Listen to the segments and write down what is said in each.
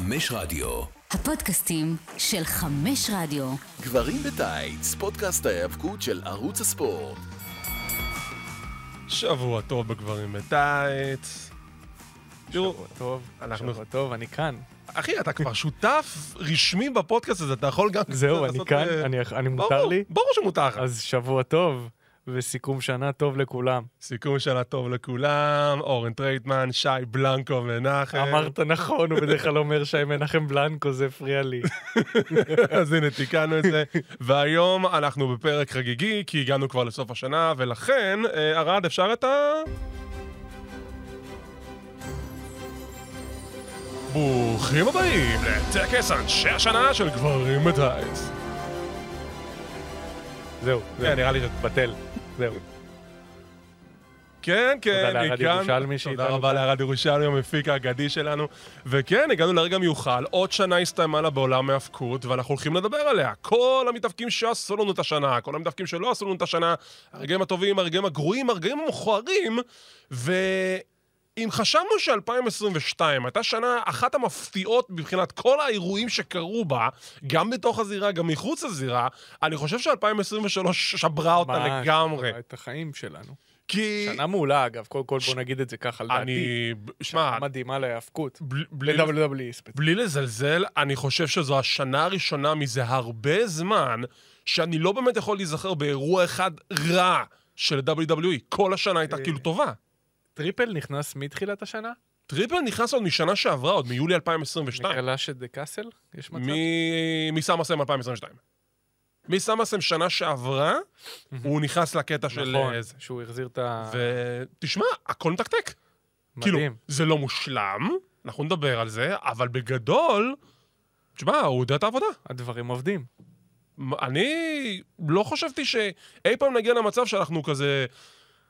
חמש רדיו. הפודקאסטים של חמש רדיו. גברים בטייץ, פודקאסט ההיאבקות של ערוץ הספורט. שבוע טוב בגברים בטייץ. שבוע טוב, אנחנו- שבוע טוב, אני כאן. אחי, אתה כבר שותף רשמי בפודקאסט הזה, אתה יכול גם... זהו, אני כאן, אה, אני- אני מותר לי? ברור שמותר לך. אז שבוע טוב, וסיכום שנה טוב לכולם. סיכום שנה טוב לכולם, אורן טרייטמן, שי בלנקו מנחם. אמרת נכון, הוא בדרך כלל אומר שי מנחם בלנקו, זה הפריע לי. אז הנה, תיקנו את זה. והיום אנחנו בפרק חגיגי, כי הגענו כבר לסוף השנה, ולכן, אה, ארד, אפשר את ה... ברוכים הבאים לטקס אנשי השנה של גברים בטייס. זהו, כן, זהו, נראה לי ש... בטל. זהו. כן, כן, תודה לארד הגענו- ירושלמי תודה שאיתנו רבה כאן. לארד ירושלמי, המפיק האגדי שלנו. וכן, הגענו לרגע מיוחל, עוד שנה הסתיימה לה בעולם ההאבקות, ואנחנו הולכים לדבר עליה. כל המתאבקים שעשו לנו את השנה, כל המתאבקים שלא עשו לנו את השנה, הרגעים הטובים, הרגעים הגרועים, הרגעים המכוערים, ואם חשבנו ש-2022 הייתה שנה אחת המפתיעות מבחינת כל האירועים שקרו בה, גם בתוך הזירה, גם מחוץ לזירה, אני חושב ש-2023 שברה אותה ממש, לגמרי. את החיים שלנו. כי... שנה מעולה, אגב, קודם כל בוא נגיד את זה ככה, לדעתי. אני... שמע, מדהימה להיאבקות. בל- בלי, ל-WWE ספציפית. בלי לזלזל, אני חושב שזו השנה הראשונה מזה הרבה זמן, שאני לא באמת יכול להיזכר באירוע אחד רע של WWE. כל השנה הייתה אה, כאילו טובה. טריפל נכנס מתחילת השנה? טריפל נכנס עוד משנה שעברה, עוד מיולי 2022. מ-Clash at the Castle? יש מצב? מ- מסאמרסלאם 2022. מסאמרסלאם שנה שעברה, הוא נכנס לקטע של... נכון, אה. שהוא החזיר את ה... ותשמע, הכל מתקתק. כאילו, מדהים. זה לא מושלם, אנחנו נדבר על זה, אבל בגדול, תשמע, הוא יודע את העבודה. הדברים עובדים. אני לא חשבתי שאי פעם נגיע למצב שאנחנו כזה...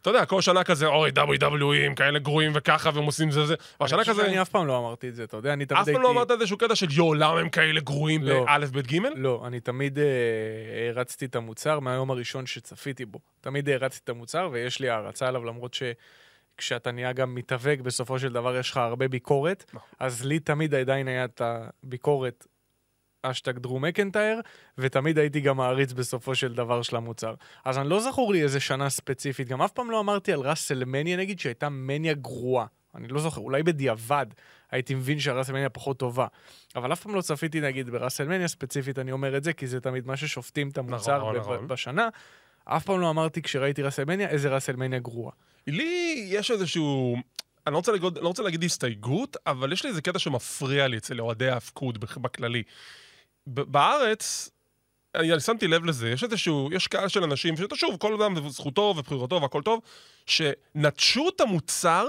אתה יודע, כל שנה כזה, אוי, WWEים, כאלה גרועים וככה, והם עושים זה וזה. והשנה אני כזה, שאני אף פעם לא אמרתי את זה, אתה יודע, אני תמיד אף הייתי... פעם לא אמרת איזשהו קטע של יואו, למה הם כאלה גרועים לא. באלף, בית, גימל? לא, אני תמיד אה, הרצתי את המוצר מהיום הראשון שצפיתי בו. תמיד הרצתי את המוצר ויש לי הערצה עליו, למרות שכשאתה נהיה גם מתאבק, בסופו של דבר יש לך הרבה ביקורת, נכון. אז לי תמיד עדיין היה את הביקורת. אשטג דרו מקנטייר, ותמיד הייתי גם מעריץ בסופו של דבר של המוצר. אז אני לא זכור לי איזה שנה ספציפית, גם אף פעם לא אמרתי על ראסלמניה נגיד שהייתה מניה גרועה. אני לא זוכר, אולי בדיעבד הייתי מבין שהראסלמניה פחות טובה. אבל אף פעם לא צפיתי נגיד בראסלמניה ספציפית, אני אומר את זה, כי זה תמיד מה ששופטים את המוצר נכון, ב- נכון. בשנה. אף פעם לא אמרתי כשראיתי ראסלמניה, איזה ראסלמניה גרועה. לי יש איזשהו... אני לא רוצה, להגיד, לא רוצה להגיד הסתייגות, אבל יש לי איזה קטע שמפריע לי אצל אוהדי בכ- בכללי. בארץ, אני, שמתי לב לזה, יש איזשהו, יש קהל של אנשים, שאתה שוב, כל אדם זכותו ובחירתו והכל טוב, שנטשו את המוצר,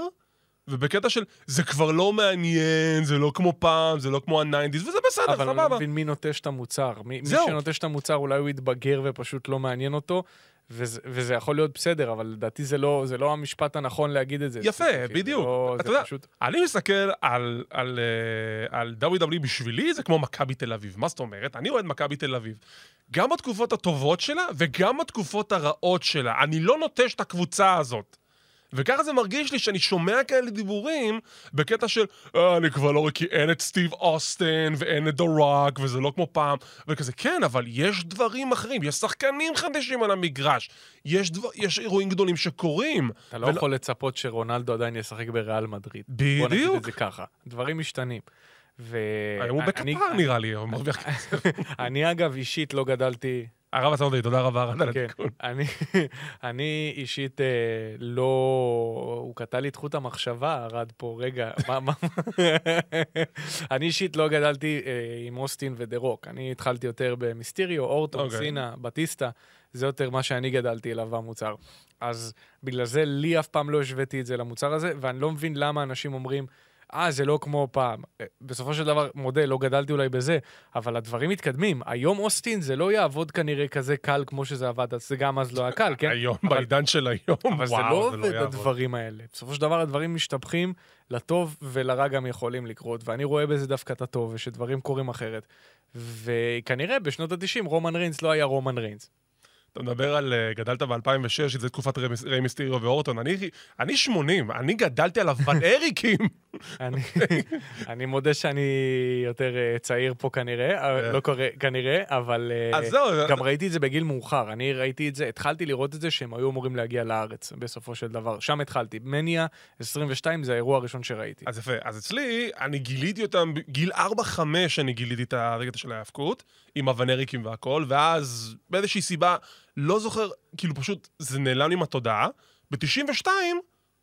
ובקטע של זה כבר לא מעניין, זה לא כמו פעם, זה לא כמו ה-nineties, וזה בסדר, אבל אני לא סבבה. מבין מי נוטש את המוצר. מי, מי. שנוטש את המוצר, אולי הוא יתבגר ופשוט לא מעניין אותו, וזה, וזה יכול להיות בסדר, אבל לדעתי זה לא, זה לא המשפט הנכון להגיד את זה. יפה. זה בדיוק. לא, אתה זה יודע, פשוט... אני מסתכל על, על, אה, על WWE בשבילי, זה כמו מכבי תל אביב. מה זאת אומרת? אני אוהד מכבי תל אביב. גם בתקופות הטובות שלה וגם בתקופות הרעות שלה. אני לא נוטש את הקבוצה הזאת. וככה זה מרגיש לי שאני שומע כאלה דיבורים בקטע של אה, אני כבר לא רואה כי אין את סטיב אוסטן ואין את דה רוק וזה לא כמו פעם וכזה כן אבל יש דברים אחרים יש שחקנים חדשים על המגרש יש, דבר, יש אירועים גדולים שקורים אתה לא ולא- יכול לצפות שרונלדו עדיין ישחק בריאל מדריד. בוא נגיד בדיוק את זה ככה. דברים משתנים. ו... היום הוא בקטר נראה לי, הוא מרוויח כסף. אני אגב אישית לא גדלתי, הרב הסעודי, תודה רבה רד על כן, התיקון. אני, אישית אה, לא... הוא קטע לי את חוט המחשבה, ארד פה, רגע, מה, מה... אני אישית לא גדלתי אה, עם אוסטין ודה רוק. אני התחלתי יותר במיסטיריו, אורטון, אוקיי. סינה, בטיסטה, זה יותר מה שאני גדלתי אליו במוצר. אז בגלל זה לי אף פעם לא השוויתי את זה למוצר הזה, ואני לא מבין למה אנשים אומרים... אה, זה לא כמו פעם. אה, בסופו של דבר, מודה, לא גדלתי אולי בזה, אבל הדברים מתקדמים. היום אוסטין זה לא יעבוד כנראה כזה קל כמו שזה עבד, אז זה גם אז לא היה קל, כן? היום, אבל- בעידן של היום, אבל זה וואו, לא עובד, יעבוד. הדברים האלה. בסופו של דבר הדברים משתבחים, לטוב ולרע גם יכולים לקרות, ואני רואה בזה דווקא את הטוב, ושדברים קורים אחרת. וכנראה בשנות ה-90 רומן ריינס לא היה רומן ריינס. אתה מדבר על אה, גדלת ב-2006, שזה תקופת רי- ריי מיסטיריו ואורטון. אני, אני 80, אני גדלתי על הוואנריקים. אני, אני מודה שאני יותר אה, צעיר פה כנראה, אה. לא קורא, כנראה, אבל גם ראיתי את זה בגיל מאוחר. אני ראיתי את זה, התחלתי לראות את זה שהם היו אמורים להגיע לארץ, בסופו של דבר. שם התחלתי. מניה 22 זה האירוע הראשון שראיתי. אז יפה. אז אצלי, אני גיליתי אותם, גיל 4-5 אני גיליתי את הרגע של ההאבקות, עם אבנריקים והכל, ואז באיזושהי סיבה, לא זוכר, כאילו פשוט זה נעלם לי מהתודעה. ב-92,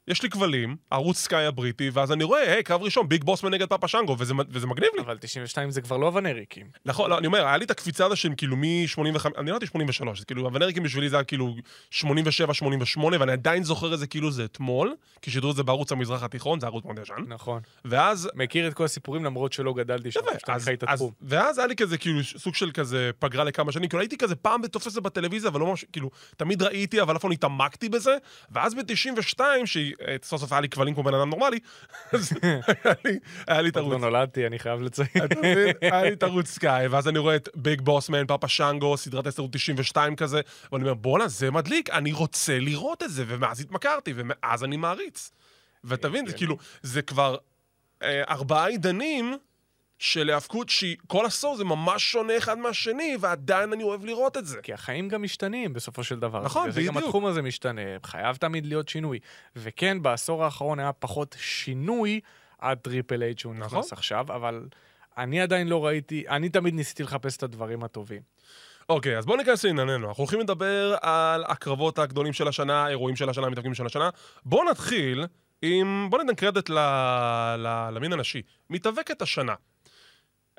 יש לי כבלים, ערוץ סקאי הבריטי, ואז אני רואה, היי, קרב ראשון, ביג בוסמן נגד פאפה שנגו, וזה, וזה מגניב לי. אבל 92 זה כבר לא אבנריקים. נכון, לא, אני אומר, היה לי את הקפיצה הזו של כאילו מ-85, אני אמרתי 83, זה כאילו, אבנריקים בשבילי זה היה כאילו 87, 88, ואני עדיין זוכר את זה כאילו זה אתמול, כי שידרו את זה בערוץ המזרח התיכון, זה ערוץ מאוד ישן. נכון. ואז מכיר את כל הסיפורים למרות שלא גדלתי שם, שאתה חי את התחום. ואז היה לי כזה כאילו סוג של כזה פגרה לכמה שנים, כאילו הייתי כזה פעם תופס בטלוויזיה, אבל לא ממש, כאילו, תמיד ראיתי, אבל אף פעם לא התעמקתי בזה, ואז ב-92, שסוף סוף היה לי כבלים כמו בן אדם נורמלי, אז היה לי- את עוד לא נולדתי, אני חייב לציין. אתה מבין? היה לי את ערוץ סקאי, ואז אני רואה את ביג בוסמן, פאפה שנגו, סדרת הסתרות 92 כזה, ואני אומר, בואנה, זה מדליק, אני רוצה לראות את זה, ומאז התמכרתי, ומאז אני מעריץ. ותבין, זה כן. כאילו, זה כבר אה, ארבעה עידנים של היאבקות שכל עשור זה ממש שונה אחד מהשני, ועדיין אני אוהב לראות את זה. כי החיים גם משתנים בסופו של דבר. נכון, גם בדיוק. התחום הזה משתנה, חייב תמיד להיות שינוי. וכן, בעשור האחרון היה פחות שינוי עד טריפל אייץ' שהוא נכנס נכון. עכשיו, אבל אני עדיין לא ראיתי, אני תמיד ניסיתי לחפש את הדברים הטובים. אוקיי, אז בואו ניכנס לענייננו. אנחנו הולכים לדבר על הקרבות הגדולים של השנה, האירועים של השנה, המתאבקים של השנה. בואו נתחיל עם... בואו ניתן קרדיט ל... ל... למין הנשי. מתאבקת השנה.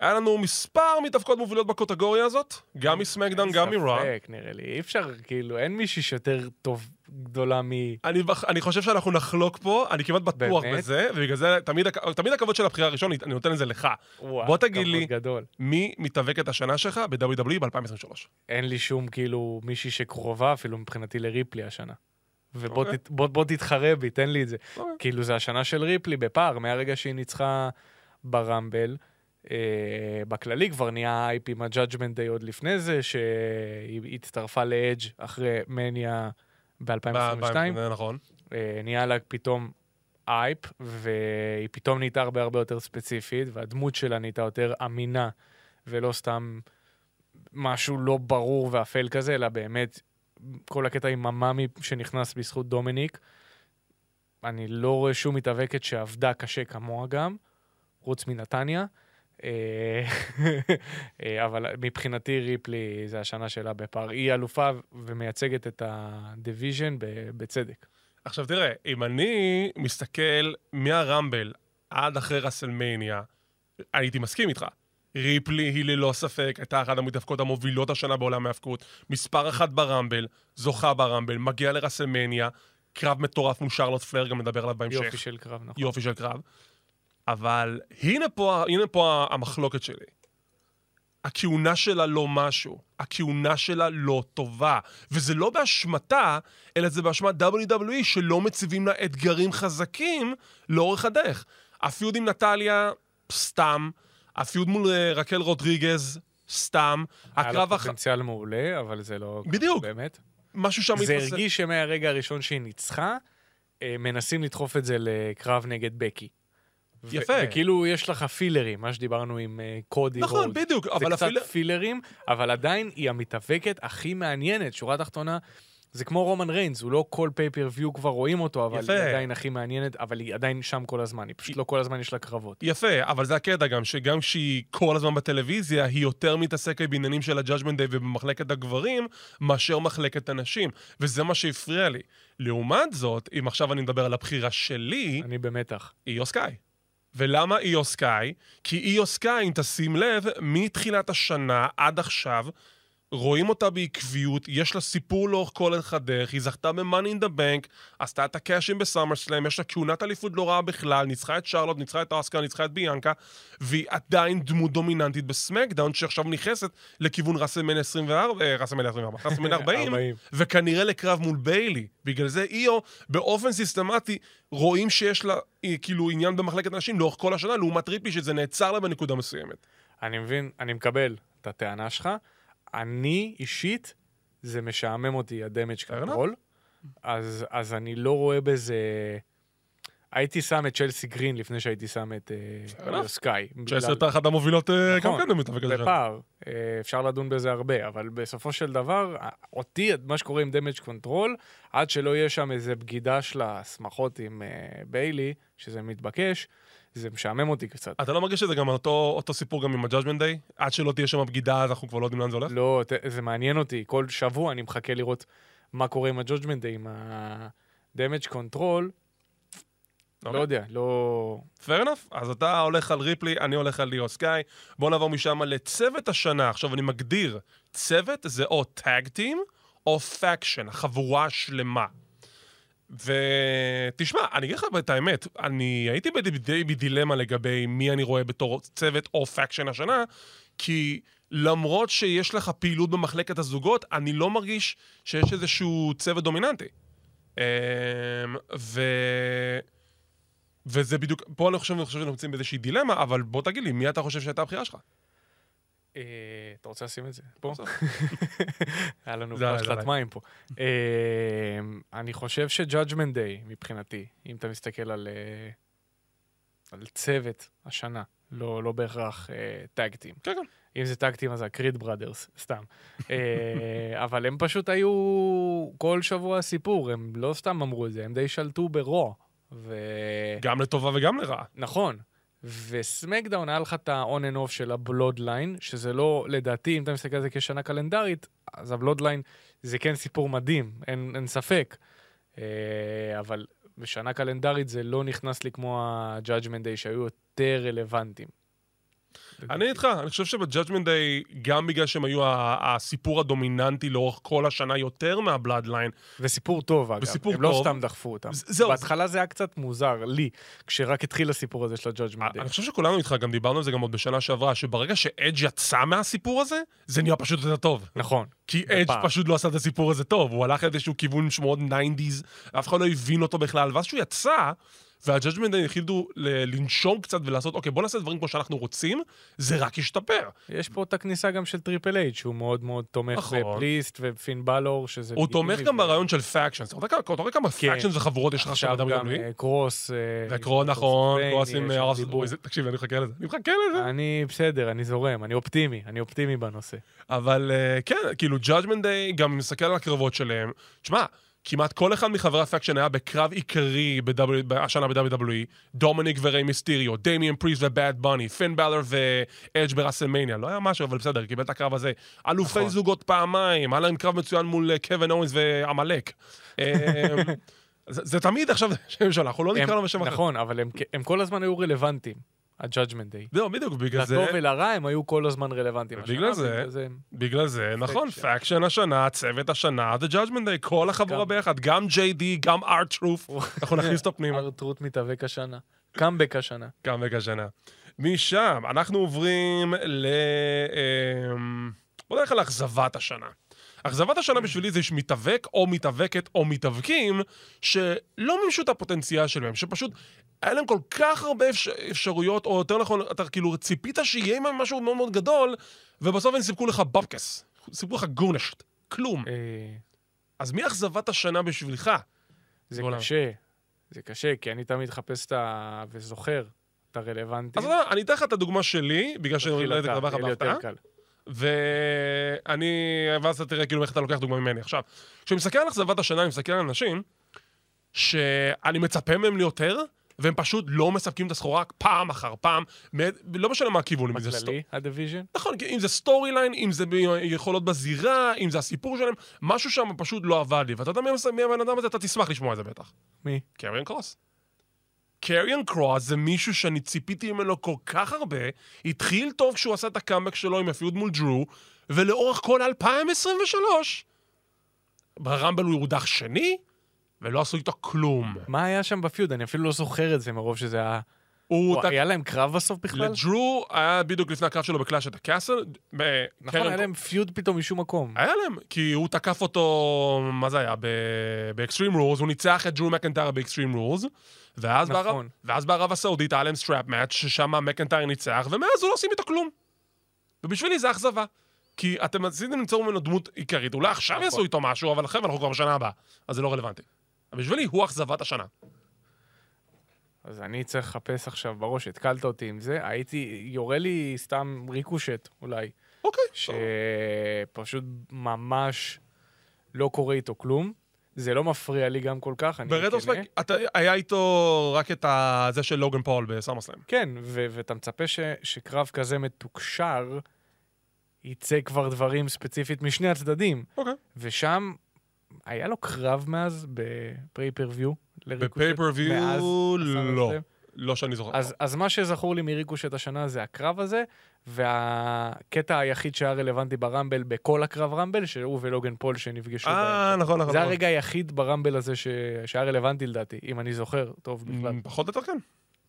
היה לנו מספר מתאבקות מובילות בקטגוריה הזאת, גם מסמקדאון, גם אין מרוע. ספק, נראה לי. אי אפשר, כאילו, אין מישהי שיותר טוב גדולה מ... אני, אני חושב שאנחנו נחלוק פה, אני כמעט בטוח באמת? בזה, ובגלל זה תמיד, תמיד הכבוד של הבחירה הראשון, אני נותן את זה לך. וואו, בוא תגיד לי. גדול. מי מתאבקת השנה שלך ב-WWE ב-2023? אין לי שום, כאילו, מישהי שקרובה אפילו מבחינתי לריפלי השנה. ובוא אוקיי. תת- בוא- בוא תתחרה בי, תן לי את זה. אוקיי. כאילו, זה השנה של ריפלי בפער, מהרגע שהיא ניצחה ברמבל. אה, בכללי כבר נהיה אייפ עם ה-Judgment Day עוד לפני זה, שהיא הצטרפה לאדג' אחרי מניה ב-2022. זה נכון. אה, נהיה לה פתאום אייפ, והיא פתאום נהייתה הרבה הרבה יותר ספציפית, והדמות שלה נהייתה יותר אמינה, ולא סתם משהו לא ברור ואפל כזה, אלא באמת כל הקטע עם המאמי שנכנס בזכות דומיניק. אני לא רואה שום מתאבקת שעבדה קשה כמוה גם, חוץ מנתניה. אה, אה, אבל מבחינתי ריפלי זה השנה שלה בפער. היא אלופה ומייצגת את ה-division בצדק. עכשיו תראה, אם אני מסתכל מהראמבל עד אחרי רסלמניה, הייתי מסכים איתך. ריפלי היא ללא ספק הייתה אחת המתאבקות המובילות השנה בעולם ההאבקות. מספר אחת ברמבל, זוכה ברמבל, מגיעה לרסלמניה, קרב מטורף מול שרלוט פלר, גם נדבר עליו בהמשך. יופי של קרב, נכון. יופי של קרב. אבל הנה פה, הנה פה המחלוקת שלי. הכהונה שלה לא משהו. הכהונה שלה לא טובה. וזה לא באשמתה, אלא זה באשמת WWE שלא מציבים לה אתגרים חזקים לאורך הדרך. הפיוד עם נטליה, סתם. הפיוד מול אה, רקל רודריגז, סתם. היה הח... פוטנציאל מעולה, אבל זה לא... בדיוק. באמת. משהו שם זה. הרגיש שמהרגע הראשון שהיא ניצחה, אה, מנסים לדחוף את זה לקרב נגד בקי. יפה. וכאילו יש לך פילרים, מה שדיברנו עם אה, קודי נכון, רולד. בדיוק, אבל זה קצת אפילו... פילרים, אבל עדיין היא המתאבקת הכי מעניינת. שורה תחתונה, זה כמו רומן ריינס, הוא לא כל פייפריוויו כבר רואים אותו, אבל יפה. היא עדיין הכי מעניינת, אבל היא עדיין שם כל הזמן, היא פשוט לא כל הזמן יש לה קרבות. יפה, אבל זה הקטע גם, שגם כשהיא כל הזמן בטלוויזיה, היא יותר מתעסקת בעניינים של ה-Judgment Day ובמחלקת הגברים, מאשר מחלקת הנשים. וזה מה שהפריע לי. לעומת זאת, אם עכשיו אני מדבר על הבחירה שלי, אני במתח. איו סקאי. ולמה איו סקאי? כי איו סקאי, אם תשים לב, מתחילת השנה עד עכשיו, רואים אותה בעקביות, יש לה סיפור לאורך כל אורך הדרך, היא זכתה ב-Money in the Bank, עשתה את הקאשים בסאמר סלאם, יש לה כהונת אליפות לא רעה בכלל, ניצחה את שרלוט, ניצחה את אוסקר, ניצחה את ביאנקה, והיא עדיין דמות דומיננטית בסמקדאון, שעכשיו נכנסת לכיוון ראסלמניה 24, אה, ראסלמניה 24, ראסלמניה 40, 40. וכנראה לקרב מול ביילי. בגלל זה איו, באופן סיסטמטי, רואים שיש לה אה, כאילו עניין במחלקת נשים לאורך כל השנה, לעומת ריפלי שזה נעצר לה בנקודה מסוימת. אני מבין, אני מקבל את הטענה שלך. אני אישית, זה משעמם אותי, הדמג'. קטרול, אז, אז אני לא רואה בזה... הייתי שם את צ'לסי גרין לפני שהייתי שם את. אה, סקאי. צ'לסי הייתה אחת המובילות אה, גם נכון, כן במתאבק הזה. בפער. אה, אפשר לדון בזה הרבה, אבל בסופו של דבר, אותי, מה שקורה עם Damage Control, עד שלא יהיה שם איזה בגידה של השמחות עם ביילי, שזה מתבקש, זה משעמם אותי קצת. אתה לא מרגיש שזה גם אותו אותו סיפור גם עם ה-Judgment Day? עד שלא תהיה שם בגידה, אז אנחנו כבר לא יודעים לאן זה הולך? לא, זה מעניין אותי. כל שבוע אני מחכה לראות מה קורה עם ה-Judgment Day, עם ה-Damage Control. לא אוקיי. יודע, לא... fair enough. אז אתה הולך על ריפלי, אני הולך על איו סקאי. בוא נעבור משם לצוות השנה. עכשיו אני מגדיר, צוות זה או tag team או faction, החבורה השלמה. ותשמע, אני אגיד לך את האמת, אני הייתי די בדילמה לגבי מי אני רואה בתור צוות או faction השנה, כי למרות שיש לך פעילות במחלקת הזוגות, אני לא מרגיש שיש איזשהו צוות דומיננטי. אמ, ו... וזה בדיוק, פה אני חושב, אני חושב שאנחנו נמצאים באיזושהי דילמה, אבל בוא תגיד לי, מי אתה חושב שהייתה הבחירה שלך? אה, אתה רוצה לשים את זה? פה? היה לנו פרשת. מים פה. אה, אני חושב ש-Judgment Day, מבחינתי, אם אתה מסתכל על אה, על צוות השנה, לא לא בהכרח טאגטים. כן, כן. אם זה טאגטים אז זה הקריד בראדרס, סתם. אה, אבל הם פשוט היו כל שבוע סיפור, הם לא סתם אמרו את זה, הם די שלטו ברוע. ו... גם לטובה וגם לרעה. נכון. וסמקדאון היה לך את ה-on and off של הבלודליין, שזה לא, לדעתי, אם אתה מסתכל על זה כשנה קלנדרית, אז הבלודליין זה כן סיפור מדהים, אין, אין ספק. אה, אבל בשנה קלנדרית זה לא נכנס לי כמו ה-Judgment Day שהיו יותר רלוונטיים. אני איתך, אני חושב שב-Judgment Day, גם בגלל שהם היו הסיפור הדומיננטי לאורך כל השנה יותר מה-Bloodline, וסיפור טוב, אגב. וסיפור הם לא טוב. סתם דחפו אותם. זהו, בהתחלה זה היה קצת מוזר, לי, כשרק התחיל הסיפור הזה של ה-Judgment אני Day. חושב שכולנו איתך, גם דיברנו על זה גם עוד בשנה שעברה, שברגע שאדג' יצא מהסיפור הזה, זה נהיה פשוט יותר טוב. נכון. כי אדג' בפעם. פשוט לא עשה את הסיפור הזה טוב, הוא הלך לאיזשהו כיוון שמאוד 90's, אף אחד לא הבין אותו בכלל, ואז שהוא יצא, וה-Judgment החליטו ל- לנשום קצת ולעשות, אוקיי, בוא נעשה דברים כמו שאנחנו רוצים, זה רק ישתפר. יש פה את הכניסה גם של טריפל אייץ', שהוא מאוד מאוד תומך נכון. בפריסט ופין באלור, שזה... הוא תומך גם ברעיון של factions, אתה רואה כמה- כמה כן. factions וחבורות יש לך עכשיו עכשיו גם ב-WWE? אה, קרוס. אה, וקרוא יש נכון, קרוס עם. דיבור. אוי, זה- תקשיב, אני מחכה לזה, אני מחכה לזה. אני בסדר, אני זורם, אני אופטימי, אני אופטימי בנושא. אבל אה, כן, כאילו, Judgment Day, גם אם נסתכל על הקרבות שלהם, תשמע, כמעט כל אחד מחברי ה-faction היה בקרב עיקרי השנה ב-WWE, דומיניק וריי מיסטיריו, דמיאן פריסט ובאד באני, פין באלור ואדג' ברסלמניה, לא היה משהו, אבל בסדר, קיבל את הקרב הזה. אלופי נכון. זוגות פעמיים, היה להם קרב מצוין מול אה, קווין אוונס ועמלק. אה, זה זה תמיד עכשיו שם שלנו, אנחנו לא נקרא לו בשם אחר. נכון, אבל הם- הם כל הזמן היו רלוונטיים, ה-Judgment Day. זהו, בדיוק, בגלל זה... לטוב ולרע הם היו כל הזמן רלוונטיים. בגלל זה- בגלל זה נכון. faction השנה, צוות השנה, The Judgment Day, כל החבורה ביחד, גם JD, גם R-Truth, אנחנו נכניס אותו פנימה, R-Truth מתאבק השנה. קאמבק השנה. בגלל השנה. משם, אנחנו עוברים ל... אמ, בוא נלך על אכזבת השנה. אכזבת השנה בשבילי זה מתאבק או מתאבקת או מתאבקים שלא מימשו את הפוטנציאל שלהם, שפשוט היה להם כל כך הרבה אפש... אפשרויות, או יותר נכון, אתה כאילו ציפית שיהיה משהו מאוד מאוד גדול, ובסוף הם סיפקו לך בבקס, סיפקו לך גורנשט, כלום. אה, אז מי אכזבת השנה בשבילך? זה בעולם. קשה. זה קשה, כי אני תמיד מחפש את ה... וזוכר את הרלוונטי. אז אני אתן לך את הדוגמה שלי, בגלל שאני לך יהיה לי יותר בהפתעה. ואני... ואז אתה תראה כאילו איך אתה לוקח דוגמה ממני. עכשיו, כשאני מסתכל על אכזבת השנה, אני מסתכל על אנשים שאני מצפה מהם ליותר, והם פשוט לא מספקים את הסחורה פעם אחר פעם, לא משנה מה הכיוון, אם זה סטו... בכללי, ה division? נכון, אם זה storyline, אם זה יכולות בזירה, אם זה הסיפור שלהם, משהו שם פשוט לא עבד לי. ואתה יודע מי הבן אדם הזה? אתה תשמח לשמוע את זה בטח. מי? קריאן קרוס. קריאן קרוס זה מישהו שאני ציפיתי ממנו כל כך הרבה, התחיל טוב כשהוא עשה את הקאמבק שלו עם ה feud מול דרו, ולאורך כל 2023, ב Rumble הוא הודח שני, ולא עשו איתו כלום. מה היה שם ב feud? אני אפילו לא זוכר את זה מרוב שזה היה... הוא... היה להם קרב בסוף בכלל? לדרו היה בדיוק לפני הקרב שלו ב Clash at the Castle. נכון, היה להם feud פתאום משום מקום. היה להם, כי הוא תקף אותו, מה זה היה? ב Extreme Rules, הוא ניצח את דרו מקנטייר ב Extreme Rules, ואז, נכון. בערב, ואז בערב הסעודית היה להם strap match, ששם מקנטייר ניצח, ומאז הוא לא עושים איתו כלום. ובשבילי זה אכזבה. כי אתם רציתם למצוא ממנו דמות עיקרית, אולי עכשיו נכון. יעשו איתו משהו, אבל חבר'ה, אנחנו כבר בשנה הבאה, אז זה לא רלוונטי. בשבילי הוא אכזבת השנה. אז אני צריך לחפש עכשיו בראש, התקלת אותי עם זה, הייתי, יורה לי סתם ריקושט, אולי, אוקיי. שפשוט ממש לא קורה איתו כלום. זה לא מפריע לי גם כל כך, אני כן, ברטרוספקט, אתה- היה איתו רק את ה- זה של לוגן פול בסמרסלאם. כן, ו- ואתה מצפה ש- שקרב כזה מתוקשר, יצא כבר דברים ספציפית משני הצדדים. אוקיי. ושם, היה לו קרב מאז בפייפריוויו? בפייפריוויו לא. לא שאני זוכר. אז, אז מה שזכור לי מריקושט השנה זה הקרב הזה, והקטע היחיד שהיה רלוונטי ברמבל בכל הקרב רמבל, שהוא ולוגן פול שנפגשו. אה. נכון, נכון. זה נכון. הרגע היחיד ברמבל הזה ש... שהיה רלוונטי לדעתי, אם אני זוכר טוב בכלל. פחות או יותר כן.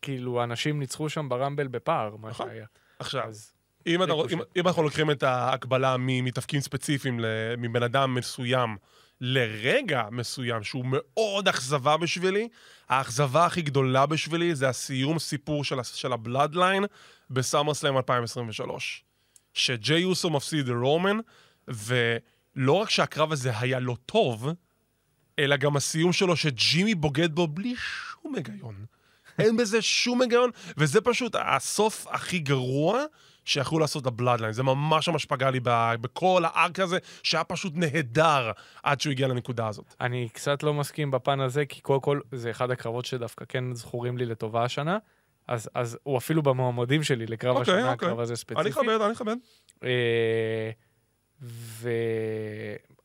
כאילו, אנשים ניצחו שם ברמבל בפער, מה נכון. שהיה. עכשיו, אז אם, אתה. אם, אם אנחנו לוקחים את ההקבלה מתפקידים ספציפיים מבן אדם מסוים לרגע מסוים שהוא מאוד אכזבה בשבילי, האכזבה הכי גדולה בשבילי זה הסיום סיפור של, של הבלאדליין בסאמרסלאם 2023. שג'יי אוסו מפסיד לרומן, ולא רק שהקרב הזה היה לא טוב, אלא גם הסיום שלו שג'ימי בוגד בו בלי שום היגיון. אין בזה שום היגיון, וזה פשוט הסוף הכי גרוע שיכלו לעשות לבלאדליין. זה ממש ממש פגע לי בכל הארק הזה, שהיה פשוט נהדר עד שהוא הגיע לנקודה הזאת. אני קצת לא מסכים בפן הזה, כי קודם כל זה אחד הקרבות שדווקא כן זכורים לי לטובה השנה. אז, אז הוא אפילו במועמדים שלי לקרב אוקיי, השנה, אוקיי. הקרב הזה ספציפי. אני אכבד, אני אכבד. אה,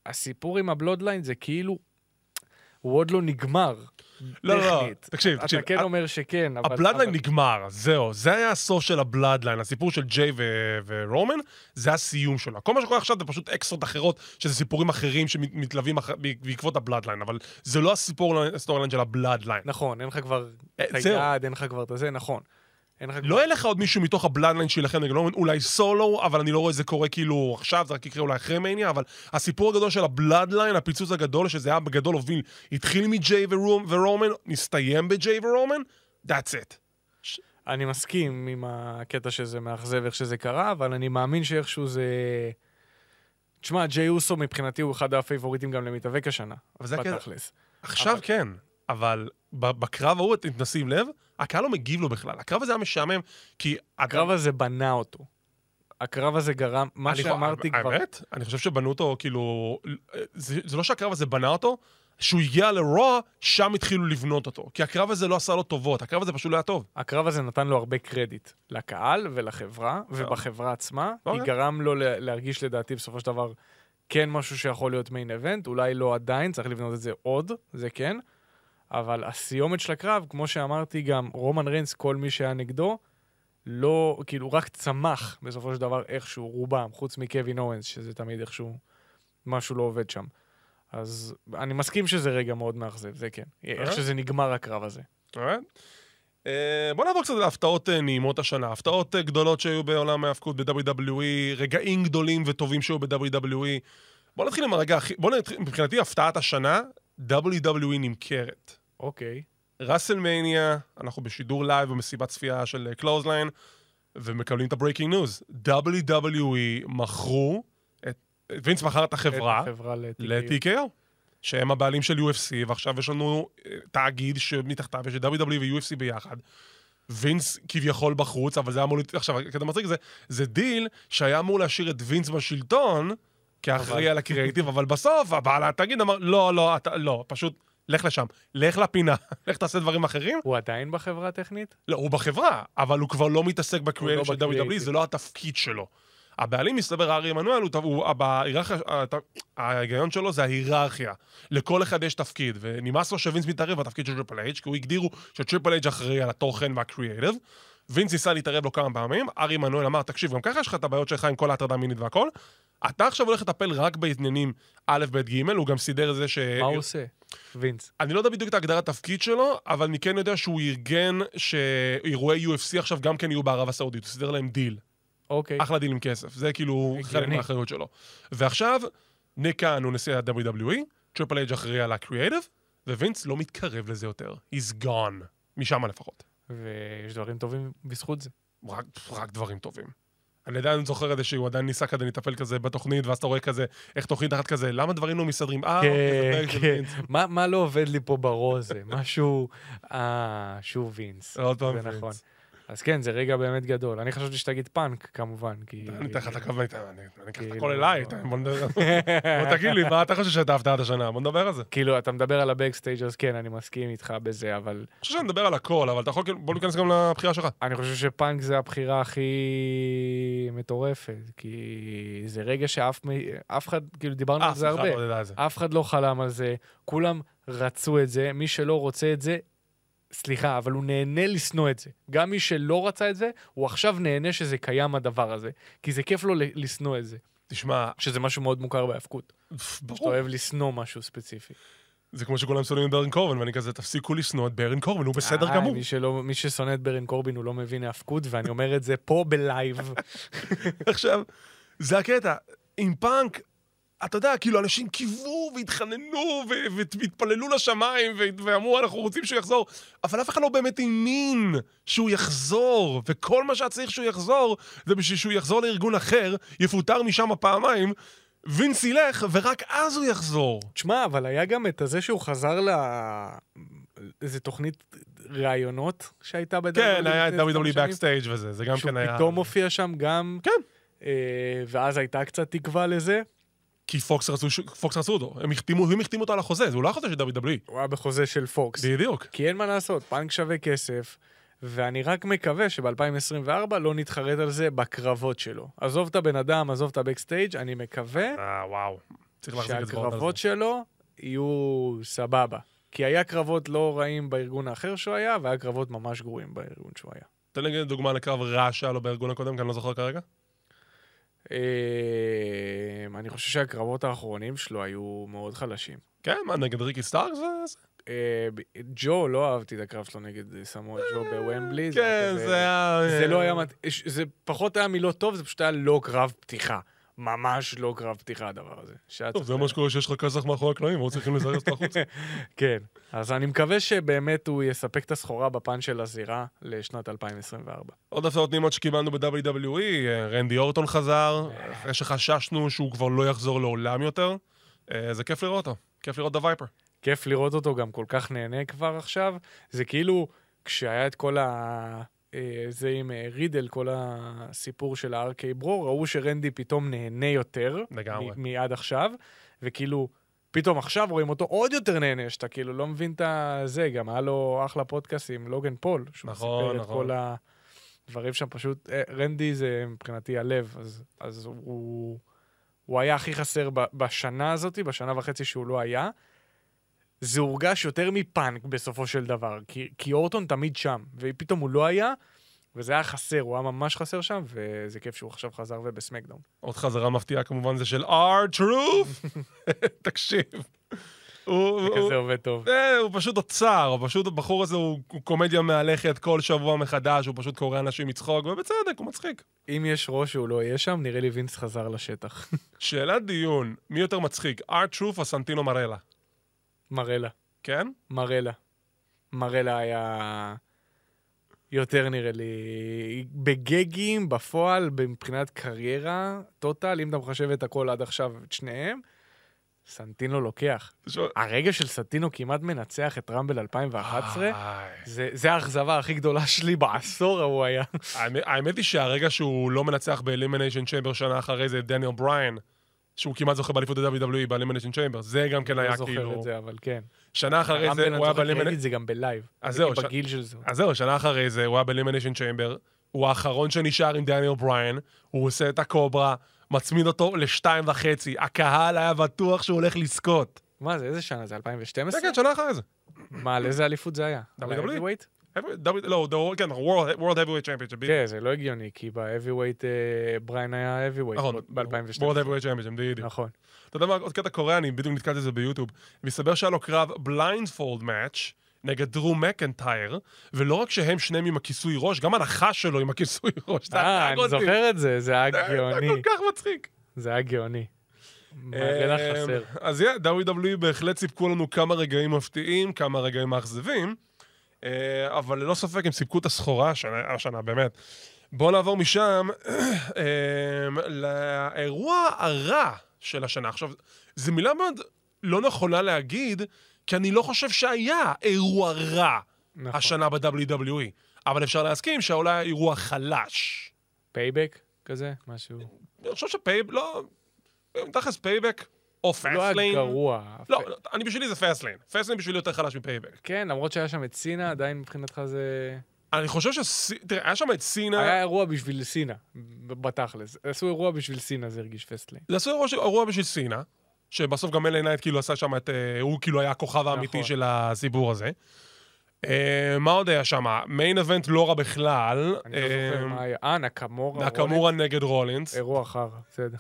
והסיפור עם הבלודליין זה כאילו, הוא עוד לא נגמר. לא, לא. תקשיב, תקשיב. אתה כן אומר שכן, אבל... הבלאדליין נגמר, זהו. זה היה הסוף של ה Bloodline, הסיפור של ג'יי ורומן, זה הסיום שלו. כל מה שקורה עכשיו זה פשוט אקסטרות אחרות, שזה סיפורים אחרים שמתלווים בעקבות ה Bloodline, אבל זה לא הסיפור ה story של ה Bloodline. נכון, אין לך כבר אה, את. היעד, אין לך כבר את הזה, נכון. לא. יהיה לך עוד מישהו מתוך ה Bloodline שילחם נגד רומן, אולי סולו, אבל אני לא רואה את זה קורה כאילו עכשיו, זה רק יקרה אולי אחרי מניה, אבל הסיפור הגדול של ה Bloodline, הפיצוץ הגדול, שזה היה בגדול הוביל, התחיל מג'יי ורומן, נסתיים בג'יי ורומן, that's it. אני מסכים עם הקטע שזה מאכזב איך שזה קרה, אבל אני מאמין שאיכשהו זה... תשמע, ג'יי אוסו מבחינתי הוא אחד הפייבוריטים גם למתאבק השנה. אבל זה הקטע. בתכלס. עכשיו אבל- כן, אבל בקרב ההוא, אם תשים לב, הקהל לא מגיב לו בכלל. הקרב הזה היה משעמם, כי... הקרב הזה בנה אותו. הקרב הזה גרם, מה שאמרתי כבר... האמת? אני חושב שבנו אותו, כאילו... זה, זה לא שהקרב הזה בנה אותו, שהוא הגיע לרוע, שם התחילו לבנות אותו. כי הקרב הזה לא עשה לו טובות, הקרב הזה פשוט לא היה טוב. הקרב הזה נתן לו הרבה קרדיט. לקהל ולחברה, ובחברה עצמה. כי אוקיי. גרם לו לה- להרגיש לדעתי בסופו של דבר כן משהו שיכול להיות מיין אבנט, אולי לא עדיין, צריך לבנות את זה עוד, זה כן. אבל הסיומת של הקרב, כמו שאמרתי גם, רומן ריינס, כל מי שהיה נגדו, לא, כאילו, רק צמח בסופו של דבר איכשהו, רובם, חוץ מקווין אורנס, שזה תמיד איכשהו, משהו לא עובד שם. אז אני מסכים שזה רגע מאוד מאכזב, זה כן. איך אוקיי. שזה נגמר הקרב הזה. Alright. אה, בוא נעבור קצת להפתעות אה, נעימות השנה. הפתעות אה, גדולות שהיו בעולם ההאבקות ב-WWE, רגעים גדולים וטובים שהיו ב-WWE. בוא נתחיל עם הרגע הכי... בוא נתחיל, מבחינתי הפתעת השנה, WWE נמכרת. אוקיי. WrestleMania, אנחנו בשידור לייב במסיבת צפייה של Clothesline, ומקבלים את ה breaking news. WWE מכרו, את, וינס מכר את החברה את החברה ל-TKO. שהם הבעלים של UFC, ועכשיו יש לנו אה, תאגיד שמתחתיו יש את WWE ו-UFC ביחד. וינס כביכול בחוץ, אבל זה היה אמור... עכשיו, הקטע מצחיק זה, זה דיל שהיה אמור להשאיר את וינס בשלטון, כאחראי על הקריאיטיב, אבל בסוף הבעל התאגיד אמר, לא, לא, אתה, לא, פשוט לך לשם, לך לפינה, לך תעשה דברים אחרים. הוא עדיין בחברה הטכנית? לא, הוא בחברה, אבל הוא כבר לא מתעסק בקריאיטיב של WWE. זה לא התפקיד שלו. הבעלים, מסתבר, ארי עמנואל, ההיגיון שלו זה ההיררכיה. לכל אחד יש תפקיד, ונמאס לו שווינס מתערב בתפקיד של Triple H, כי הוא הגדירו ש Triple H אחראי על התוכן והקריאיטיב. וינס ניסה להתערב לו כמה פעמים, ארי עמנואל אמר, תקשיב, גם ככה יש לך את הבעיות שלך עם כל ההטרדה המינית והכל, אתה עכשיו הולך לטפל רק בעניינים א', ב', ג', הוא גם סידר את זה ש... מה הוא עושה? וינס. אני לא יודע בדיוק את ההגדרת תפקיד שלו, אבל אני כן יודע שהוא ארגן שאירועי UFC עכשיו גם כן יהיו בערב הסעודית, הוא סידר להם דיל. אוקיי. אחלה דיל עם כסף, זה כאילו חלק. מהאחריות שלו. ועכשיו, ניק קאן הוא נשיא ה-WWE, Triple H אחראי על הקריאייטיב, ווינס לא מתקרב לזה יותר. He's gone. משם לפחות. ויש דברים טובים בזכות זה. רק, רק דברים טובים. אני עדיין זוכר את זה שהוא עדיין ניסה כזה לטפל כזה בתוכנית, ואז אתה רואה כזה, איך תוכנית אחת כזה, למה דברים לא מסתדרים? אה, אוקיי, כן, של כן. מה מה לא עובד לי פה בראש זה? משהו... אה, שוב וינס. עוד פעם וינס. אז כן, זה רגע באמת גדול. אני חשבתי שתגיד פאנק, כמובן, כי... אני אתן לך את הכוונה, אני אקח את כאילו- הכל אליי, בוא תגיד לי, מה אתה חושב שהייתה הפתעת השנה? בוא נדבר על זה. כאילו, אתה מדבר על ה backstage אז כן, אני מסכים איתך בזה, אבל אני חושב שאני מדבר על הכל, אבל אתה יכול, כאילו- בוא ניכנס גם לבחירה שלך. אני חושב שפאנק זה הבחירה הכי מטורפת, כי זה רגע שאף אחד, כאילו, דיברנו אה, על זה סליחה, הרבה. לא זה. אף אחד לא חלם על זה, כולם רצו את זה, מי שלא רוצה את זה, סליחה, אבל הוא נהנה לשנוא את זה. גם מי שלא רצה את זה, הוא עכשיו נהנה שזה קיים הדבר הזה. כי זה כיף לו לשנוא את זה, תשמע, שזה משהו מאוד מוכר בהאבקות. שאתה ברור, אוהב לשנוא משהו ספציפי. זה כמו שכולם שונאים את ברן קורבן, ואני כזה, תפסיקו לשנוא את ברן קורבן, הוא בסדר אה, גמור. מי, שלא, מי ששונא את ברן קורבין הוא לא מבין האבקות, ואני אומר את זה פה בלייב. עכשיו, זה הקטע, עם פאנק, אתה יודע, כאילו, אנשים קיוו והתחננו והתפללו לשמיים ואמרו, אנחנו רוצים שהוא יחזור, אבל אף אחד לא באמת האמין שהוא יחזור, וכל מה שהיה צריך שהוא יחזור, זה בשביל שהוא יחזור לארגון אחר, יפוטר משם פעמיים, וינס ילך, ורק אז הוא יחזור. תשמע, אבל היה גם את הזה שהוא חזר ל... איזה תוכנית ראיונות שהייתה בדרך כן, היה את WWE Backstage וזה, זה גם שהוא כן היה... פתאום הופיע שם גם... כן. אה, ואז הייתה קצת תקווה לזה. כי פוקס רצו, פוקס רצו אותו, הם החתימו, הם החתימו אותו על החוזה, זה הוא לא החוזה של WWE. הוא היה בחוזה של פוקס. בדיוק. כי אין מה לעשות, פאנק שווה כסף, ואני רק מקווה שב-2024 לא נתחרט על זה בקרבות שלו. עזוב את הבן אדם, עזוב את ה backstage, אני מקווה אה, וואו. צריך להחזיק את זה שהקרבות שלו יהיו סבבה. כי היה קרבות לא רעים בארגון האחר שהוא היה, והיה קרבות ממש גרועים בארגון שהוא היה. תן לי דוגמה לקרב רע שהיה לו בארגון הקודם, כי אני לא זוכר כרגע. אה, אני חושב שהקרבות האחרונים שלו היו מאוד חלשים. כן, מה, נגד ריקי סטארקס? וזה? אה, ב- ג'ו, לא אהבתי את הקרב שלו נגד סמואל ג'ו בוומבלי. כן, היה זה היה... זה לא היה... מת- זה פחות היה מילות טוב, זה פשוט היה לא קרב פתיחה. ממש לא קרב פתיחה הדבר הזה. טוב, זה מה שקורה שיש לך כסח מאחורי הקלעים, לא צריכים לזרז אותו החוצה. כן. אז אני מקווה שבאמת הוא יספק את הסחורה בפן של הזירה לשנת 2024. עוד הפתעות נעימות שקיבלנו ב-WWE, אה, רנדי אורטון חזר, אחרי שחששנו שהוא כבר לא יחזור לעולם יותר. אה, זה כיף לראות אותו, כיף לראות את הווייפר. כיף לראות אותו, גם כל כך נהנה כבר עכשיו. זה כאילו, כשהיה את כל ה... אה, זה עם אה, רידל, כל הסיפור של ה-RK ברו, ראו שרנדי פתאום נהנה יותר. לגמרי. מעד עכשיו, וכאילו, פתאום עכשיו רואים אותו עוד יותר נהנה, שאתה כאילו לא מבין את זה, גם היה לו אחלה פודקאסט עם לוגן פול, שהוא נכון, סיפר את נכון. כל הדברים שם, פשוט, אה, רנדי זה מבחינתי הלב, אז, אז הוא, הוא היה הכי חסר בשנה הזאת, בשנה וחצי שהוא לא היה. זה הורגש יותר מפאנק בסופו של דבר, כי, כי אורטון תמיד שם, ופתאום הוא לא היה, וזה היה חסר, הוא היה ממש חסר שם, וזה כיף שהוא עכשיו חזר ובסמקדאון. עוד חזרה מפתיעה כמובן זה של R-Truth. תקשיב. הוא- זה הוא- כזה עובד טוב. אה, הוא פשוט אוצר, הוא פשוט, הבחור הזה הוא הוא קומדיה מהלכת כל שבוע מחדש, הוא פשוט קורא אנשים לצחוק, ובצדק, הוא מצחיק. אם יש ראש שהוא לא יהיה שם, נראה לי וינס חזר לשטח. שאלת דיון, מי יותר מצחיק, R-Truth או סנטינו מרלה? מרלה. כן? מרלה. מרלה היה יותר נראה לי, בגגים, בפועל, מבחינת קריירה, total, אם אתה מחשב את הכל עד עכשיו, את שניהם, סנטינו לוקח. תשמע- הרגע של סנטינו כמעט מנצח את Rumble 2011, איי. זה, זה האכזבה הכי גדולה שלי בעשור ההוא היה. האמת- היא שהרגע שהוא לא מנצח ב Elimination Chamber שנה אחרי זה, את דניאל בריין, שהוא כמעט זוכה באליפות ה-WWE ב Elimination Chamber, זה גם כן לא היה זוכר כאילו... את זה, אבל כן. שנה אחרי זה הוא היה זוכר, כי ראיתי. את זה גם בלייב. אז הייתי זהו, בגיל של זה. אז זהו, שנה אחרי זה הוא היה ב Elimination Chamber, הוא האחרון שנשאר עם דניאל בריין, הוא עושה את הקוברה, מצמיד אותו לשתיים וחצי, הקהל היה בטוח שהוא הולך לזכות. מה זה, איזה שנה זה? 2012? כן, כן, שנה אחרי זה. מה, על איזה אליפות זה היה? WWE. לא, כן, World Heavyweight Championship. כן, זה לא הגיוני, כי ב-heavyweight אה, בריין היה heavyweight נכון, ב-2012. World Heavyweight Championship, בדיוק. נכון. אתה יודע מה, עוד קטע קורא, אני בדיוק נתקלתי בזה ביוטיוב. מסתבר שהיה לו קרב בליינדפולד מאץ' נגד דרו מקנטייר, ולא רק שהם שניהם עם הכיסוי ראש, גם הנחש שלו עם הכיסוי ראש. אה, אני. זוכר את זה, זה היה זה היה גאוני. כל כך מצחיק. זה היה גאוני. אמ, אז yeah, WWE בהחלט סיפקו לנו כמה רגעים מפתיעים, כמה רגעים מאכזבים, אבל ללא ספק הם סיפקו את הסחורה השנה, השנה באמת. בואו נעבור משם אמ, לאירוע הרע של השנה. עכשיו, זו מילה מאוד לא נכונה להגיד, כי אני לא חושב שהיה אירוע רע נכון. השנה ב-WWE. אבל אפשר להסכים שאולי היה אירוע חלש. Payback כזה? משהו. אני חושב ש Payb... לא... תכלס Payback או לא היה Fastlane. גרוע. לא, פ- לא, אני בשבילי זה Fastlane. Fastlane בשבילי יותר חלש מ Payback. כן, למרות שהיה שם את סינה, עדיין מבחינתך זה... אני חושב ש... תראה, היה שם את סינה... היה אירוע בשביל סינה, בתכלס. עשו אירוע בשביל סינה, זה הרגיש Fastlane. זה עשו אירוע, אירוע בשביל סינה, שבסוף גם LA Knight כאילו עשה שם את... אה, הוא כאילו היה הכוכב האמיתי נכון. של הסיפור הזה. אה, מה עוד היה שם? main event לא רע בכלל. אני לא זוכר מה היה. אה, נקמורה. נקמורה נגד רולינס. אירוע חרא, בסדר.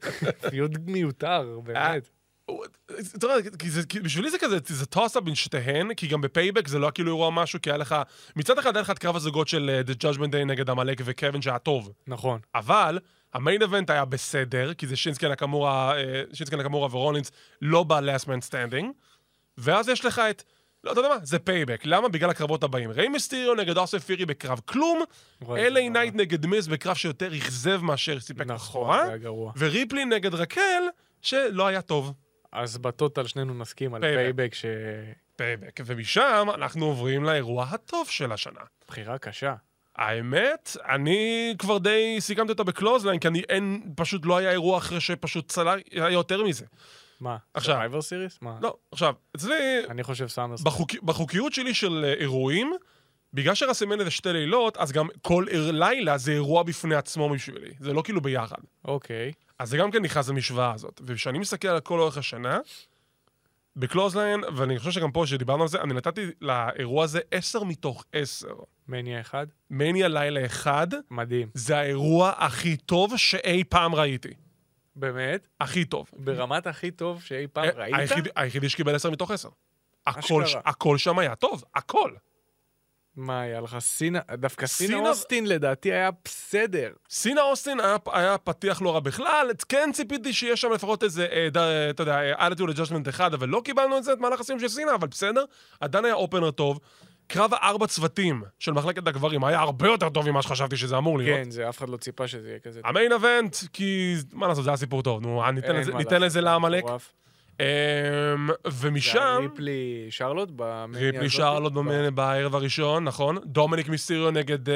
פיוד מיותר, באמת. הוא- אתה יודע, בשבילי זה כזה, זה toss-up בין שתיהם, כי גם ב Payback זה לא היה כאילו אירוע משהו, כי היה לך... מצד אחד היה לך את קרב הזוגות של אה, The Judgment Day נגד סמי וקווין שהיה טוב. נכון. אבל ה main event היה בסדר, כי זה שינסקה נקמורה, אה, שינסקה נקמורה ורולינס לא ב-last man standing, ואז יש לך את... לא, אתה יודע מה? זה Payback. למה? בגלל הקרבות הבאים. ריי מיסטריו נגד אוסף פירי בקרב כלום, LA Knight נגד מיס בקרב שיותר אכזב מאשר סיפק נכון. וריפלי נגד רקל, שלא היה טוב. אז ב total שנינו נסכים על Payback. Payback, פייבק. ומשם אנחנו עוברים לאירוע הטוב של השנה. שבחירה קשה. האמת, אני כבר די סיכמתי אותה בקלוזליין, כי אני אין, פשוט לא היה אירוע אחרי שפשוט צלל, היה יותר מזה. מה? עכשיו. סורייבר סיריס? מה? לא, עכשיו, אצלי, אני חושב סאמרס. בחוק, בחוקיות שלי של אה, אירועים, בגלל שרסמניה זה שתי לילות, אז גם כל ער- לילה זה אירוע בפני עצמו בשבילי. זה לא כאילו ביחד. אוקיי. אז זה גם כן נכנס למשוואה הזאת. וכשאני מסתכל על כל אורך השנה, ב Clothesline, ואני חושב שגם פה, שדיברנו על זה, אני נתתי לאירוע הזה 10 מתוך 10. מניה אחד? מניה לילה אחד, מדהים. זה האירוע הכי טוב שאי פעם ראיתי. באמת? הכי טוב. ברמת הכי טוב שאי פעם אה, ראית? היחיד- היחידי שקיבל 10 מתוך 10. הכל, שם היה טוב, הכל. מה היה לך? סינה? דווקא סינה סינה- אוסטין לדעתי היה בסדר. סינה אוסטין היה, היה פתיח לא רע בכלל, כן ציפיתי שיש שם לפחות איזה, אה, אה, אתה יודע, attitude adjustment אחד, אבל לא קיבלנו את זה, את מהלך הסיום של סינה, אבל בסדר, עדיין היה opener טוב. קרב הארבע צוותים של מחלקת הגברים היה הרבה יותר טוב ממה שחשבתי שזה אמור להיות. כן, זה אף אחד לא ציפה שזה יהיה כזה. ה main event, כי מה לעשות, זה היה סיפור טוב, נו, ניתן אין לזה- ניתן לזה לסמי. אמ, ומשם, ריפלי שרלוט במניה ריפלי? שרלוט במ- בערב הראשון, נכון? דומיניק מיסטיריו נגד, אה,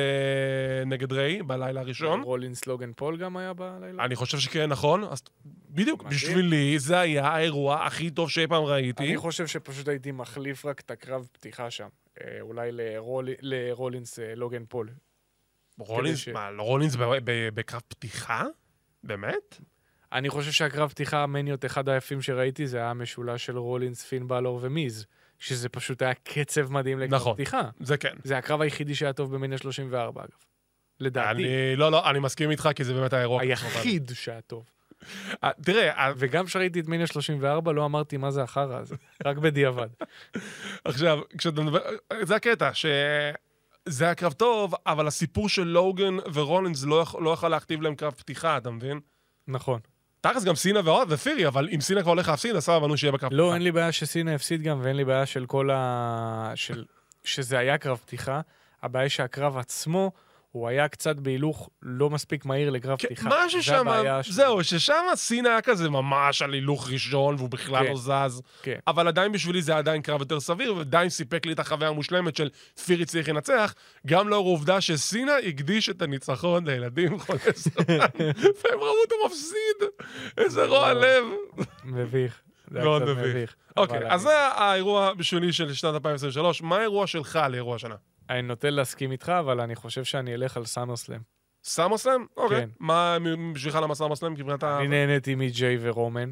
נגד ריי בלילה הראשון. רולינס לוגן פול גם היה בלילה? אני חושב שכן, נכון? בדיוק, מדהים. בשבילי זה היה האירוע הכי טוב שאי פעם ראיתי. אני חושב שפשוט הייתי מחליף רק את הקרב פתיחה שם. אה, אולי לרול- לרולינס אה, לוגן פול. רולינס, ש- מה, רולינס בקרב פתיחה? באמת? אני חושב שהקרב פתיחה המניות אחד היפים שראיתי זה היה המשולש של רולינס, פין באלור ומיז. שזה פשוט היה קצב מדהים לקרב נכון. פתיחה. זה כן. זה הקרב היחידי שהיה טוב במניה 34 אגב. לדעתי. אני, לא, לא, אני מסכים איתך, כי זה באמת האירוע. היחיד שהיה טוב. אה, תראה, אה, וגם כשראיתי את מניה 34 לא אמרתי מה זה החרא הזה. רק בדיעבד. עכשיו, כשאתה מדבר, זה הקטע, שזה היה קרב טוב, אבל הסיפור של לוגן ורולינס לא לא יכול להכתיב להם קרב פתיחה, אתה מבין? נכון. תכלס גם סינה ופירי, אבל אם סינה כבר הולך להפסיד, אז סבבה, נו שיהיה בקרב פתיחה. לא, אין לי בעיה שסינה הפסיד גם, ואין לי בעיה של כל ה... של... שזה היה קרב פתיחה. הבעיה שהקרב עצמו, הוא היה קצת בהילוך לא מספיק מהיר לקרב כן, פתיחה. משהו זה שם. זהו, ששם סינה היה כזה ממש על הילוך ראשון, והוא בכלל כן. לא זז. כן. אבל עדיין בשבילי זה עדיין קרב יותר סביר, ועדיין סיפק לי את החוויה המושלמת של פירי צריך לנצח, גם לאור העובדה שסינה הקדיש את הניצחון לילדים חולי סרטן, והם ראו אותו מפסיד. איזה רוע לב. מביך. היה מאוד מביך. אוקיי, אז זה האירוע בשבילי של שנת 2023. מה האירוע שלך לאירוע השנה? אני נוטה להסכים איתך, אבל אני חושב שאני אלך על סאמרסלאם. סאמרסלאם? אוקיי. כן. מה בשבילך למה סאמרסלאם? מבחינת ה... אני נהניתי מג'יי ורומן,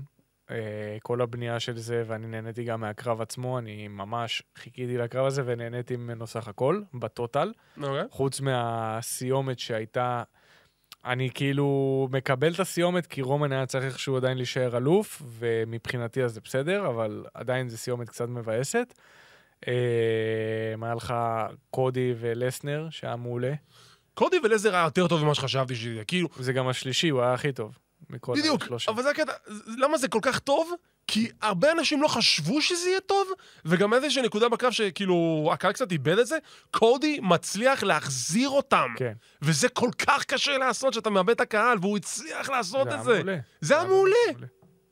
אה, כל הבנייה של זה, ואני נהניתי גם מהקרב עצמו, אני ממש חיכיתי לקרב הזה ונהניתי ממנו סך הכל, בטוטל. אוקיי. חוץ מהסיומת שהייתה, אני כאילו מקבל את הסיומת, כי רומן היה צריך איכשהו עדיין להישאר אלוף, ומבחינתי אז זה בסדר, אבל עדיין זו סיומת קצת מבאסת. אה, היה לך קודי ולסנר, שהיה מעולה. קודי ולזר היה יותר טוב ממה שחשבתי שיהיה. כאילו, זה גם השלישי, הוא היה הכי טוב. מכל בדיוק, השלושה. אבל זה הקטע, למה זה כל כך טוב? כי הרבה אנשים לא חשבו שזה יהיה טוב, וגם איזושהי נקודה בקרב שכאילו, הקהל קצת איבד את זה, קודי מצליח להחזיר אותם. כן. וזה כל כך קשה לעשות, שאתה מאבד את הקהל, והוא הצליח לעשות זה את היה זה. מעולה. זה היה היה. מעולה.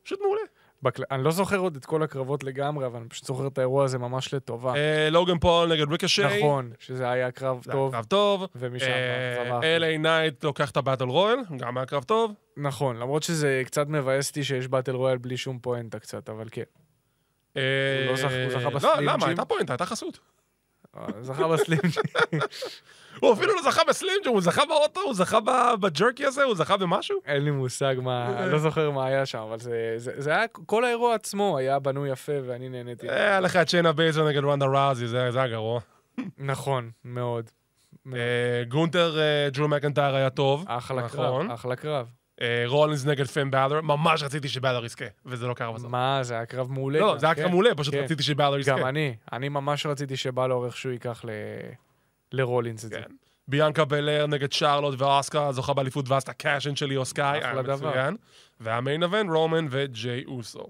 פשוט מעולה. בקל... אני לא זוכר עוד את כל הקרבות לגמרי, אבל אני פשוט זוכר את האירוע הזה ממש לטובה. אה, לוגן פול נגד ריקושי. נכון, שזה היה קרב זה היה טוב, קרב טוב. ומשם אה, האכזבה. LA Knight לוקח את ה battle royal, גם היה קרב טוב. נכון, למרות שזה קצת מבאס אותי שיש battle royal בלי שום פואנטה קצת, אבל כן. אה, לא הוא זכה לא, ב Slim למה? הייתה פואנטה, הייתה חסות. אה, זכה ב Slim. הוא אפילו לא זכה ב Slim Jim, הוא זכה באוטו, הוא זכה ב jerky הזה, הוא זכה במשהו. אין לי מושג מה, אני לא זוכר מה היה שם, אבל זה, זה, זה היה, כל האירוע עצמו היה בנוי יפה ואני נהניתי. אה, היה לך את שיינה בייזלר נגד רונדה ראוזי, זה היה גרוע. נכון, מאוד. אה, גונטר, אה, דרו מקנטייר היה טוב. אחלה נכון. קרב, אחלה קרב. אה, רולינס נגד פין באלור, ממש רציתי שבאלור יזכה, וזה לא קרה בסוף. מה, זה היה קרב מעולה. לא, זה היה כן. קרב מעולה, פשוט כן. רציתי שבאלור יזכה. גם אני, אני ממש רציתי שבאלור איכשהו ייקח ל... לרולינס את זה. כן. ביאנקה בלייר נגד שרלוט ואוסקה, זוכה באליפות ואז את ה cash-in של איו סקאי, אחלה היה דבר. מצוין. וה main event, רומן וג'יי אוסו.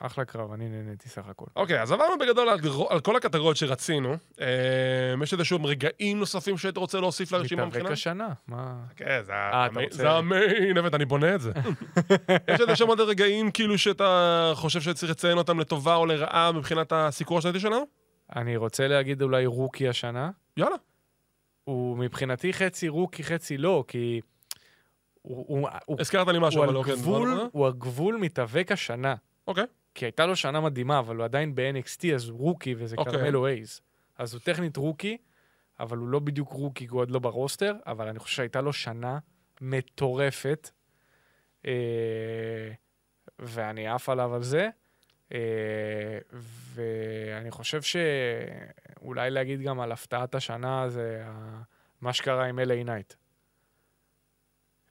אחלה קרב, אני נהניתי סך הכל. אוקיי, אז עברנו בגדול על, על כל הקטגוריות שרצינו. אה, יש איזה שוב רגעים נוספים שהיית רוצה להוסיף לרשימה מתאבק מבחינה? השנה, מה... כן, זה ה main event, אני בונה את זה. יש איזה שם עוד רגעים כאילו שאתה חושב שצריך לציין אותם לטובה או לרעה מבחינת הסיקור השנתי שלנו? אני רוצה להגיד אולי רוקי השנה. יאללה. הוא מבחינתי חצי רוקי, חצי לא, כי... הוא, הוא, הוא, הזכרת לי משהו, אבל. גבול, דבר- הוא הגבול מתאבק השנה. אוקיי. כי הייתה לו שנה מדהימה, אבל הוא עדיין ב-NXT, אז הוא רוקי, וזה אוקיי. קרמלו אייז. אז הוא טכנית רוקי, אבל הוא לא בדיוק רוקי, הוא עוד לא ברוסטר, אבל אני חושב שהייתה לו שנה מטורפת, אה, ואני עף עליו על זה. אה, ואני חושב שאולי להגיד גם על הפתעת השנה, זה מה שקרה עם LA Knight.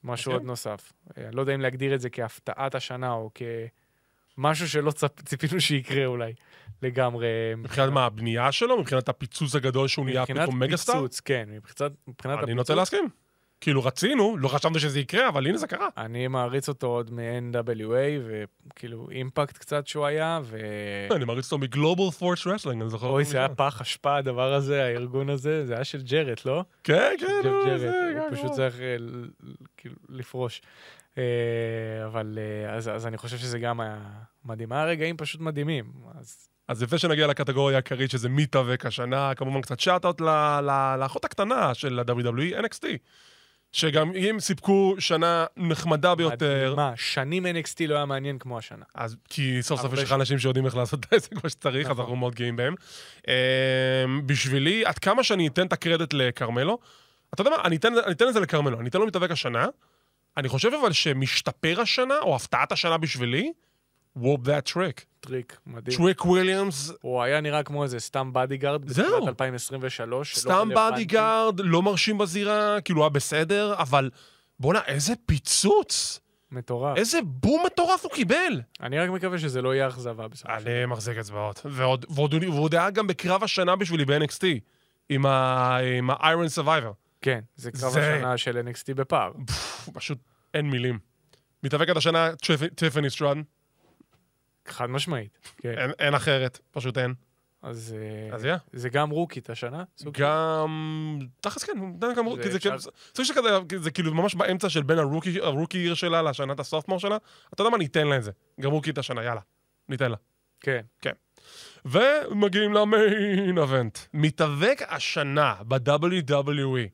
משהו אוקיי. עוד נוסף. אה, אני לא יודע אם להגדיר את זה כהפתעת השנה או כמשהו שלא צפ... ציפינו שיקרה אולי לגמרי. מבחינת מה, הבנייה שלו? מבחינת הפיצוץ הגדול שהוא נהיה מבחינת פתאום mega-star? פיצוץ, כן, מבחינת, מבחינת אני נוטה להסכים. כאילו רצינו, לא חשבנו שזה יקרה, אבל הנה זה קרה. אני מעריץ אותו עוד מ-NWA, וכאילו אימפקט קצת שהוא היה, ו... אני מעריץ אותו מ Global Force Wrestling, אני זוכר. אוי, זה היה. פח אשפה, הדבר הזה, הארגון הזה, זה היה של ג'רט, לא? כן, כן, ג'רט, זה הוא גם פשוט גרוע. צריך אה, כאילו לפרוש. אה, אבל אה, אז אז אני חושב שזה גם היה מדהים. היה רגעים פשוט מדהימים. אז אז לפני שנגיע לקטגוריה העיקרית, שזה מתאבק השנה, כמובן קצת shout-out לאחות הקטנה של ה-WWE, NXT. שגם אם סיפקו שנה נחמדה ביותר, מה, שנים NXT לא היה מעניין כמו השנה. אז כי סוף סוף יש לך אנשים שיודעים איך לעשות את העסק כמו שצריך, אז נכון. אנחנו מאוד גאים בהם. אמ, בשבילי, עד כמה שאני אתן את הקרדיט לכרמלו, אתה יודע מה, אני אתן, אני אתן את זה לכרמלו, אני אתן לו מתאבק השנה, אני חושב אבל שמשתפר השנה, או הפתעת השנה בשבילי, whoop that trick. טריק, מדהים. טריק וויליאמס, הוא היה נראה כמו איזה סתם bodyguard. בתחילת 2023. שלא סתם. bodyguard, לא מרשים בזירה, כאילו היה בסדר, אבל בואנה, איזה פיצוץ, מטורף. איזה בום מטורף הוא קיבל. אני רק מקווה שזה לא יהיה אכזבה דבר. אני מחזיק אצבעות. ועוד, ועוד, ועוד היה גם בקרב השנה בשבילי ב-NXT, עם ה-Iron Survivor. כן, זה קרב זה- השנה של NXT בפער. פשוט אין מילים. מתאבקת השנה, טיפני סטרן, חד משמעית. כן. אין, אין אחרת, פשוט אין. אז אה, אז יא. זה גם רוקית השנה? גם... תכלס כן, גם, גם, זה זה כאילו, סוג של כזה, זה כאילו ממש באמצע של בין הרוקי, הרוקי עיר שלה לשנת הסופטמור שלה. אתה יודע מה, ניתן לה את זה. גם רוקית השנה, יאללה. ניתן לה. כן. ומגיעים למיין אבנט. מתאבק השנה ב-WWE.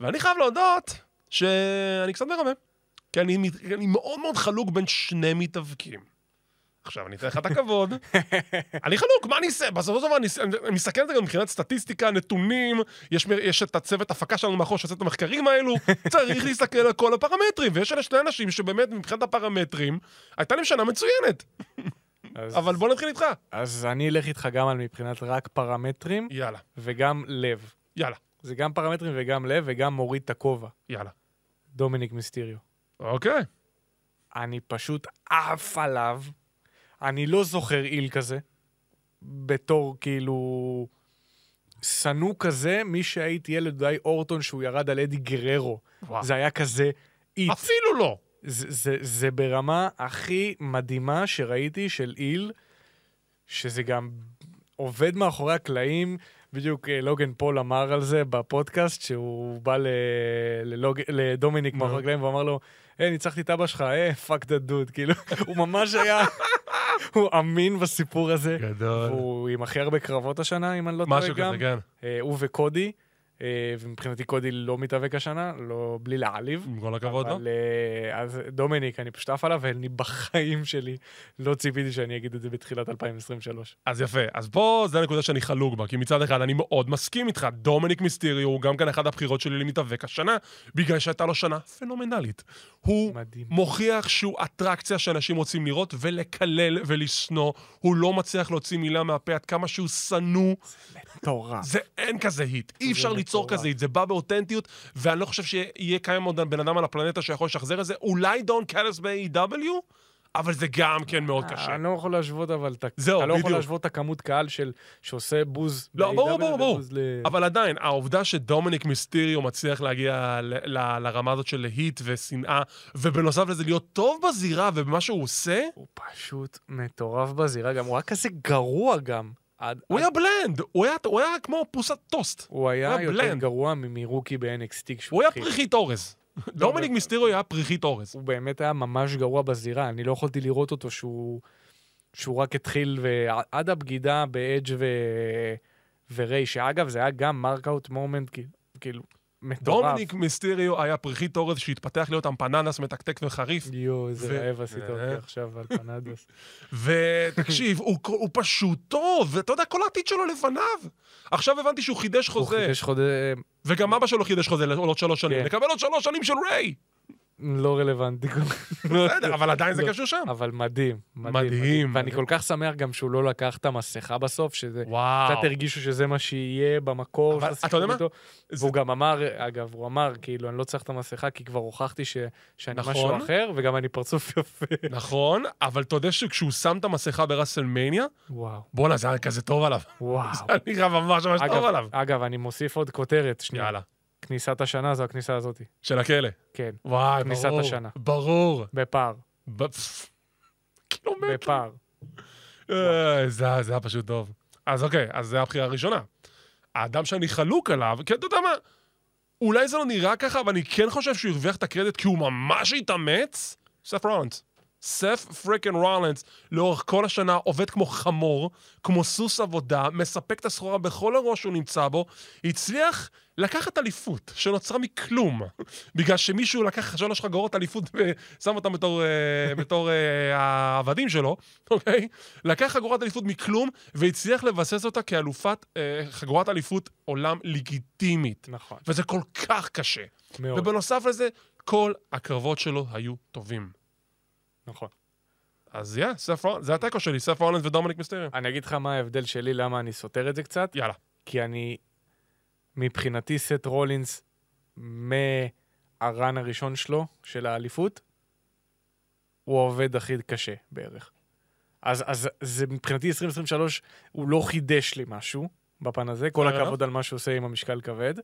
ואני חייב להודות שאני קצת מרמה. כי אני, אני מאוד מאוד חלוק בין שני מתאבקים. עכשיו, אני אתן לך את הכבוד. אני חלוק, מה אני אעשה? בסופו של דבר אני, מסתכל על זה גם מבחינת סטטיסטיקה, נתונים, יש, יש את הצוות הפקה שלנו מאחור שעושה את המחקרים האלו, צריך להסתכל על כל הפרמטרים, ויש אלה שני אנשים שבאמת מבחינת הפרמטרים, הייתה להם שנה מצוינת. אז- אבל בוא נתחיל איתך. אז אני אלך איתך גם על מבחינת רק פרמטרים יאללה, וגם לב. יאללה, זה גם פרמטרים וגם לב וגם מוריד את הכובע. יאללה. דומיניק מיסטיריו. אוקיי. אני פשוט עף עליו. אני לא זוכר איל כזה. בתור כאילו... שנוא כזה, מי שהייתי ילד אולי אורטון שהוא ירד על אדי גררו. וואו. זה היה כזה איט. אפילו לא. זה, זה, זה ברמה הכי מדהימה שראיתי של איל, שזה גם עובד מאחורי הקלעים. בדיוק אה, לוגן פול אמר על זה בפודקאסט, שהוא בא ל, ללוג, לדומיניק מאחורי הקלעים ואמר לו, היי, ניצחתי את אבא שלך, היי, fuck the dude, כאילו, הוא ממש היה, הוא אמין בסיפור הזה. גדול. הוא עם הכי הרבה קרבות השנה, אם אני לא טועה משהו גם. כזה, כן. אה, הוא וקודי, ומבחינתי קודי לא מתאבק השנה, לא, בלי להעליב. עם כל הכבוד, לא? אבל אה, אז דומיניק, אני פשוט עף עליו, ואני בחיים שלי לא ציפיתי שאני אגיד את זה בתחילת 2023. אז יפה. אז פה זה הנקודה שאני חלוק בה, כי מצד אחד אני מאוד מסכים איתך, דומיניק מיסטיריו הוא גם כן אחת הבחירות שלי למתאבק השנה, בגלל שהייתה לו שנה פנומנלית. הוא מדהים. מוכיח שהוא אטרקציה שאנשים רוצים לראות ולקלל ולשנוא. הוא לא מצליח להוציא מילה מהפה עד כמה שהוא שנוא. מטורף. זה אין כזה היט. אי אפשר מטורף. ליצור כזה זה בא באותנטיות, ואני לא חושב שיהיה קיים עוד בן אדם על הפלנטה שיכול לשחזר את זה. אולי דון קלס ב-AW, אבל זה גם כן מאוד קשה. אני לא יכול להשוות אבל. זהו, אתה לא יכול בדיוק. להשוות את הכמות קהל של... שעושה בוז. לא, ב- ברור, ברור, ברור. אבל עדיין, העובדה שדומיניק מיסטיריו מצליח להגיע לרמה הזאת של heat ושנאה, ובנוסף לזה להיות טוב בזירה ובמה שהוא עושה, הוא פשוט מטורף בזירה, גם הוא היה כזה גרוע גם. עד, הוא עד- היה bland, הוא היה, הוא היה כמו פרוסת טוסט. הוא היה הוא היה יותר bland. גרוע מ rookie ב-NXT כשהוא הוא היה התחיל. פריכית אורז. דומיניק לא. מיסטיריו היה פריכית אורז. הוא באמת היה ממש גרוע בזירה, אני לא יכולתי לראות אותו שהוא, שהוא רק התחיל, ועד הבגידה באדג' ו... וריי, שאגב, זה היה גם mark-out moment, כאילו, מטורף. דומיניק מיסטיריו היה פריכית אורז שהתפתח להיות אמפנדס מתקתק וחריף. יואו, איזה ו- רעב עשית אותי אה. עכשיו על אמפנדס. ותקשיב, הוא, הוא פשוט טוב, ואתה יודע, כל העתיד שלו לפניו. עכשיו הבנתי שהוא חידש הוא חוזה, חידש חוזה וגם אבא שלו חידש חוזה לעוד שלוש שנים. כן. נקבל עוד שלוש שנים של ריי. לא רלוונטי. בסדר, אבל עדיין זה לא. קשור שם. אבל מדהים, מדהים. ואני כל כך שמח גם שהוא לא לקח את המסכה בסוף, שזה... וואו. קצת הרגישו שזה מה שיהיה במקור. אבל אתה יודע מה? והוא גם אמר, אגב, הוא אמר, כאילו, אני לא צריך את המסכה, כי כבר הוכחתי שאני נכון. משהו אחר, וגם אני פרצוף יפה. נכון, אבל אתה יודע שכשהוא שם את המסכה בראסלמניה, וואו, בואנה, זה היה כזה טוב עליו. וואו. זה נראה ממש ממש טוב עליו. אגב, אני מוסיף עוד כותרת, שנייה. כניסת השנה זו הכניסה הזאת. של הכלא. כן, וואי, כניסת ברור. השנה. ברור. בפער, ב-. קילומטר. בפער. אה, זה היה- זה היה פשוט טוב. אז אוקיי, אז זו הבחירה הראשונה. האדם שאני חלוק עליו, כי אתה יודע מה, אולי זה לא נראה ככה, אבל אני כן חושב שהוא הרוויח את הקרדיט כי הוא ממש התאמץ, סף רולנס. סף פריקן רולנס לאורך כל השנה עובד כמו חמור, כמו סוס עבודה, מספק את הסחורה בכל אירוע שהוא נמצא בו, הצליח לקחת אליפות שנוצרה מכלום, בגלל שמישהו לקח שלוש חגורות אליפות ושם אותם בתור, אה, בתור אה, העבדים שלו, אוקיי? לקח חגורת אליפות מכלום והצליח לבסס אותה כאלופת אה, חגורת אליפות עולם לגיטימית. נכון, וזה כל כך קשה. מאוד. ובנוסף לזה, כל הקרבות שלו היו טובים. נכון. אז יא, סף רולנס, זה התיקו שלי, סף רולנס ודומיניק מיסטריו. אני אגיד לך מה ההבדל שלי, למה אני סותר את זה קצת. יאללה. כי אני, מבחינתי, סט רולינס, מה run הראשון שלו, של האליפות, הוא העובד הכי קשה בערך. אז, אז זה מבחינתי 2023, הוא לא חידש לי משהו בפן הזה, כל. הכבוד על מה שהוא עושה עם המשקל כבד,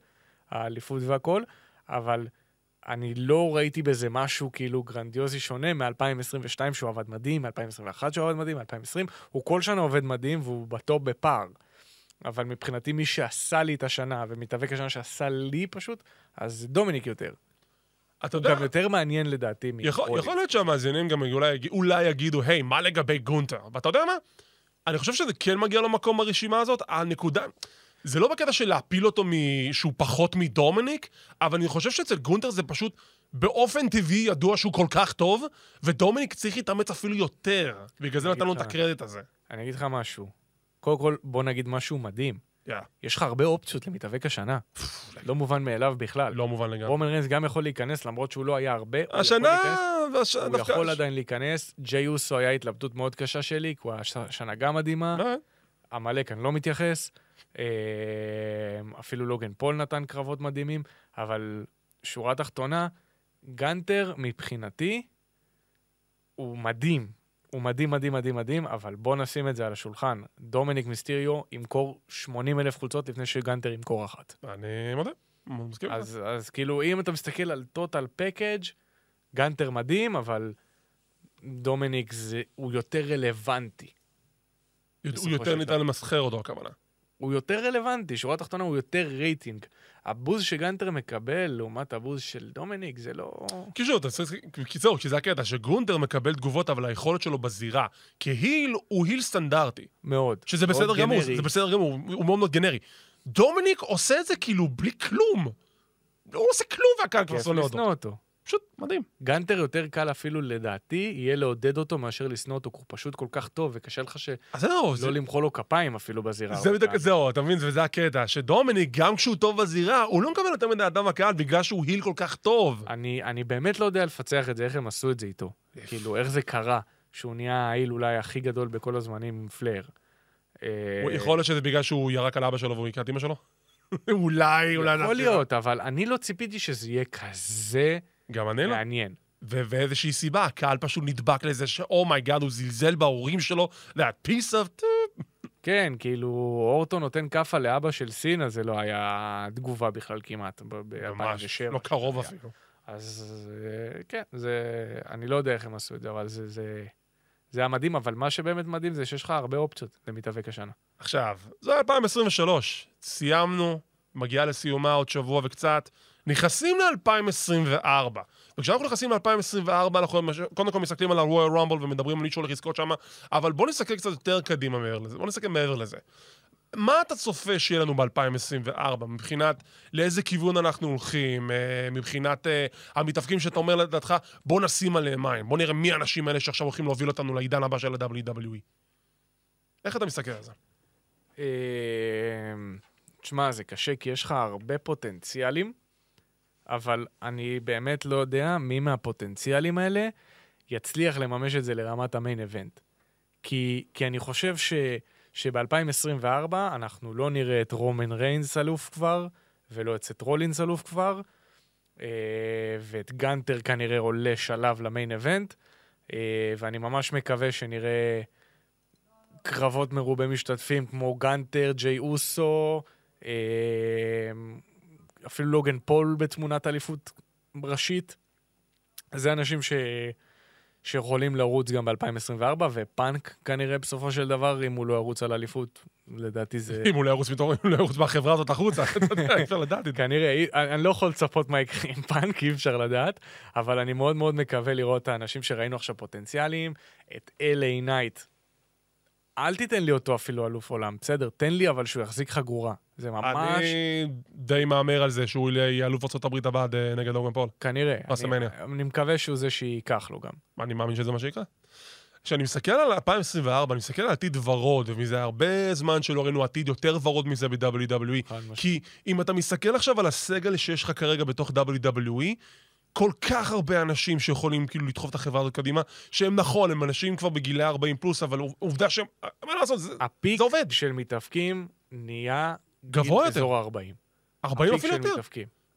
האליפות והכל, אבל אני לא ראיתי בזה משהו כאילו גרנדיוזי שונה מ-2022 שהוא עבד מדהים, מ-2021 שהוא עבד מדהים, מ-2020, הוא כל שנה עובד מדהים והוא ב top בפער. אבל מבחינתי מי שעשה לי את השנה, ומתאבק השנה שעשה לי פשוט, אז זה דומיניק יותר. אתה יודע, גם יותר מעניין לדעתי יכול, מרולינס. יכול להיות שהמאזינים גם אולי, אולי יגידו, היי, מה לגבי גונטר? ואתה יודע מה? אני חושב שזה כן מגיע למקום ברשימה הזאת. הנקודה, זה לא בקטע של להפיל אותו. שהוא פחות מדומיניק, אבל אני חושב שאצל גונטר זה פשוט באופן טבעי ידוע שהוא כל כך טוב, ודומיניק צריך להתאמץ אפילו יותר. בגלל זה נתנו לו את. הקרדיט הזה. אני אגיד לך משהו. קודם כל, בוא נגיד משהו מדהים. יאללה, יש לך הרבה אופציות למתאבק השנה. לא מובן מאליו בכלל. לא מובן לגמרי. רומן ריינס גם יכול להיכנס, למרות שהוא לא היה הרבה. השנה, הוא. יכול עדיין להיכנס. ג'יי אוסו היה התלבטות מאוד קשה שלי, כי הוא היה שנה גם מדהימה. אה, עמלק, אני לא מתייחס. אה, אפילו לוגן פול נתן קרבות מדהימים, אבל שורה תחתונה, גנטר מבחינתי הוא מדהים. הוא מדהים, מדהים, מדהים, מדהים, אבל בוא נשים את זה על השולחן. דומיניק מיסטיריו ימכור 80 אלף חולצות לפני שגנטר ימכור אחת. אני מודה, מסכים. אז, אז כאילו, אם אתה מסתכל על total package, גנטר מדהים, אבל דומיניק זה, הוא יותר רלוונטי. הוא יותר ניתן למסחר אותו, הכוונה. הוא יותר רלוונטי, שורה תחתונה הוא יותר רייטינג. הבוז שגנטר מקבל לעומת הבוז של דומיניק זה לא... כי שוב, אתה צריך... זהו, כי זה הקטע, שגונטר מקבל תגובות, אבל היכולת שלו בזירה, כהיל הוא היל סטנדרטי. מאוד. שזה בסדר גמור. זה בסדר גמור, הוא מאוד מאוד גנרי. דומיניק עושה את זה כאילו בלי כלום. הוא עושה כלום והקהל כבר שונא אותו. פשוט מדהים. גנטר יותר קל אפילו לדעתי, יהיה לעודד אותו מאשר לשנוא אותו, כי הוא פשוט כל כך טוב, וקשה לך שלא זה... למחוא לו כפיים אפילו בזירה. זה בדיוק, זהו, אתה מבין, וזה הקטע, שדומיניק, גם כשהוא טוב בזירה, הוא לא מקבל יותר מדי אדם בקהל בגלל שהוא heel כל כך טוב. אני, אני באמת לא יודע לפצח את זה, איך הם עשו את זה איתו. כאילו, איך זה קרה, שהוא נהיה ה heel אולי הכי גדול בכל הזמנים עם פלייר. אה, יכול להיות שזה בגלל שהוא ירק על אבא שלו והוא היכה את אמא שלו? אולי, אולי... יכול נעשה- להיות, אבל אני לא ציפיתי שזה יהיה כזה גם אני לא. מעניין. ו- ואיזושהי סיבה, הקהל פשוט נדבק לזה ש oh my god, הוא זלזל בהורים שלו, that piece of... כן, כאילו, אורטו נותן כאפה לאבא של סינה, זה לא היה תגובה בכלל כמעט, ממש, ב-2007. לא קרוב אפילו. אז כן, זה... אני לא יודע איך הם עשו את זה, אבל זה... זה... זה היה מדהים, אבל מה שבאמת מדהים זה שיש לך הרבה אופציות למתאבק השנה. עכשיו, זה 2023, סיימנו, מגיעה לסיומה עוד שבוע וקצת, נכנסים ל-2024. וכשאנחנו נכנסים ל-2024, אנחנו קודם כל מסתכלים על ה-Royal Rumble ומדברים על מי שהולך לזכות שם, אבל בואו נסתכל קצת יותר קדימה מעבר לזה, בואו נסתכל מעבר לזה. מה אתה צופה שיהיה לנו ב-2024, מבחינת לאיזה כיוון אנחנו הולכים, אה, מבחינת אה, המתאבקים שאתה אומר לדעתך, בוא נשים עליהם מים, בוא נראה מי האנשים האלה שעכשיו הולכים להוביל אותנו לעידן הבא של ה-WWE. איך אתה מסתכל על זה? אה, תשמע, זה קשה כי יש לך הרבה פוטנציאלים, אבל אני באמת לא יודע מי מהפוטנציאלים האלה יצליח לממש את זה לרמת המיין איבנט. כי, כי אני חושב ש, שב-2024 אנחנו לא נראה את רומן ריינס אלוף כבר, ולא את סט רולינס אלוף כבר, אה, ואת גנטר כנראה עולה שלב למיין איבנט, אה, ואני ממש מקווה שנראה קרבות מרובי משתתפים כמו גנטר, ג'יי אוסו, אה, אפילו לוגן פול בתמונת אליפות ראשית. זה אנשים ש... שיכולים לרוץ גם ב-2024, ופאנק כנראה בסופו של דבר, אם הוא לא ירוץ על אליפות, לדעתי זה... אם הוא לא ירוץ מתור- אם הוא לא ירוץ מהחברה הזאת החוצה, אתה יודע, אי אפשר לדעת את זה. כנראה, אני לא יכול לצפות מה יקרה עם פאנק, אי אפשר לדעת, אבל אני מאוד מאוד מקווה לראות את האנשים שראינו עכשיו פוטנציאליים, את LA נייט. אל תיתן לי אותו אפילו אלוף עולם, בסדר, תן לי אבל שהוא יחזיק חגורה. זה ממש, אני די מהמר על זה שהוא יהיה אלוף ארה"ב הבא אה, נגד אוגן פול. כנראה. אני, אני מקווה שהוא זה שייקח לו גם. אני מאמין שזה מה שיקרה. כשאני מסתכל על 2024, אני מסתכל על עתיד ורוד, ומזה הרבה זמן שלא ראינו עתיד יותר ורוד מזה ב-WWE. כי אם אתה מסתכל עכשיו על הסגל שיש לך כרגע בתוך WWE, כל כך הרבה אנשים שיכולים כאילו לדחוף את החברה הזאת קדימה, שהם נכון, הם אנשים כבר בגילי 40 פלוס, אבל עובדה שהם, מה לעשות, זה, הפיק זה עובד. של מתאבקים נהיה גבוה יותר. אזור ה-40. 40 הפיק אפילו של יותר.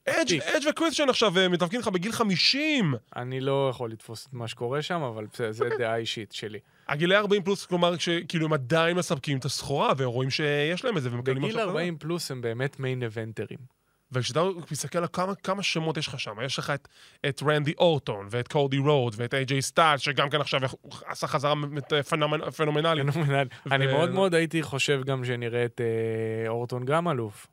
אדג' הפיק. וקריסטיאן עכשיו אה, מתאבקים לך בגיל 50. אני לא יכול לתפוס את מה שקורה שם, אבל בסדר, זו. דעה אישית שלי. הגילי 40 פלוס, כלומר, שכאילו הם עדיין מספקים את הסחורה, ורואים שיש להם את זה, ומקבלים בגיל משהו אחר. 40 פלוס הם באמת מיין איבנטרים. וכשאתה מסתכל על כמה, כמה שמות יש לך שם, יש לך את, את רנדי אורטון, ואת קורדי רוד, ואת איי-ג'יי סטאל, שגם כן עכשיו עשה חזרה פנומנלית. פנומנלי. אני מאוד מאוד הייתי חושב גם שנראה את אה, אורטון גם אלוף.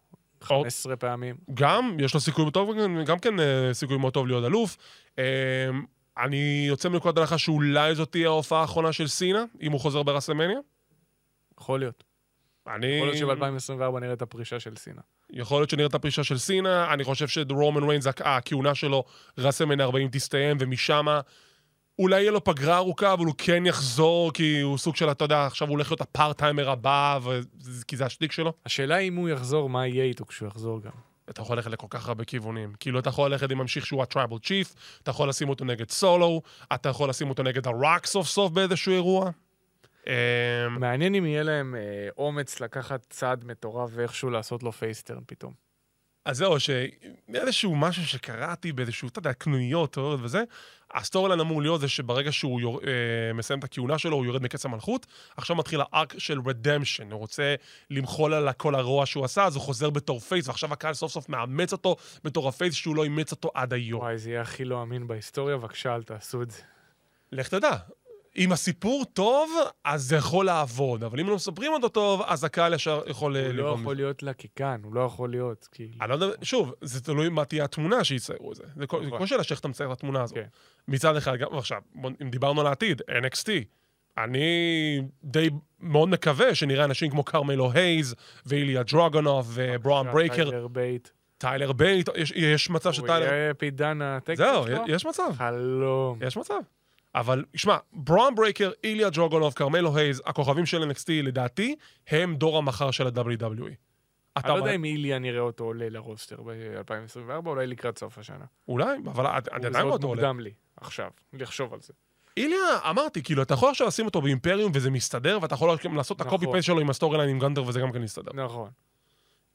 אור- 15 פעמים. גם, יש לו סיכוי טוב, גם כן אה, סיכוי מאוד טוב להיות אלוף. אה, אני יוצא מנקודת הנחה שאולי זאת תהיה ההופעה האחרונה של סינה, אם הוא חוזר ברסלמניה. יכול להיות. אני... יכול להיות שב-2024 נראה את הפרישה של סינה. יכול להיות שנראה את הפרישה של סינה, אני חושב שרומן ריינס, הכהונה שלו, רסלמניה 40 תסתיים, ומשם אולי יהיה לו פגרה ארוכה, אבל הוא כן יחזור, כי הוא סוג של, אתה יודע, עכשיו הוא הולך להיות ה part-timer הבא, ו... כי זה השטיק שלו. השאלה אם הוא יחזור, מה יהיה איתו כשהוא יחזור גם. אתה יכול ללכת לכל כך הרבה כיוונים. כאילו, אתה יכול ללכת עם ממשיך שהוא ה Tribal Chief, אתה יכול לשים אותו נגד סולו, אתה יכול לשים אותו נגד הרוק סוף סוף באיזשהו אירוע. אמ, מעניין אם יהיה להם אה, אומץ לקחת צעד מטורף ואיכשהו לעשות לו face turn פתאום. אז זהו, שאיזשהו משהו שקראתי באיזשהו, אתה יודע, קנוניות, תיאוריות וזה, ה story אמור להיות זה שברגע שהוא יור, אה, מסיים את הכהונה שלו, הוא יורד מכס המלכות, עכשיו מתחיל ה arc של redemption, הוא רוצה למחול על כל הרוע שהוא עשה, אז הוא חוזר בתור face, ועכשיו הקהל סוף סוף מאמץ אותו בתור ה face שהוא לא אימץ אותו עד היום. וואי, זה יהיה הכי לא אמין בהיסטוריה, בבקשה, אל תעשו את זה. לך תדע. אם הסיפור טוב, אז זה יכול לעבוד, אבל אם לא מספרים אותו טוב, אז הקהל ישר יכול הוא לא יכול. להיות לקיקן, הוא לא יכול להיות, כאילו. אני לא יודע, שוב, זה תלוי מה תהיה התמונה שיציירו את זה. זה כל- זה נכון. שאלה שאיך אתה מצייר את התמונה הזאת. כן. מצד אחד, גם עכשיו, אם דיברנו על העתיד, NXT, אני די מאוד מקווה שנראה אנשים כמו כרמלו הייז, ואיליה דרוגונוב, וברואן ברייקר, טיילר בייט. יש- מצב הוא שטיילר... יהיה פיט דאן הטקסט זהו, שלו? יש מצב. חלום. יש מצב. אבל, שמע, ברואן ברייקר, איליה דרגונוב, כרמלו הייז, הכוכבים של NXT, לדעתי, הם דור המחר של ה-WWE. אתה אני לא יודע אם איליה נראה אותו עולה ל roster ב-2024, אולי לקראת סוף השנה. אולי, אבל זה עדיין עוד אותו עולה. מוקדם לי, עכשיו, לחשוב על זה. איליה, אמרתי, כאילו, אתה יכול עכשיו לשים אותו באימפריום וזה מסתדר, ואתה יכול לעשות את נכון. ה copy paste שלו עם ה storyline עם גונתר וזה גם כן יסתדר. נכון.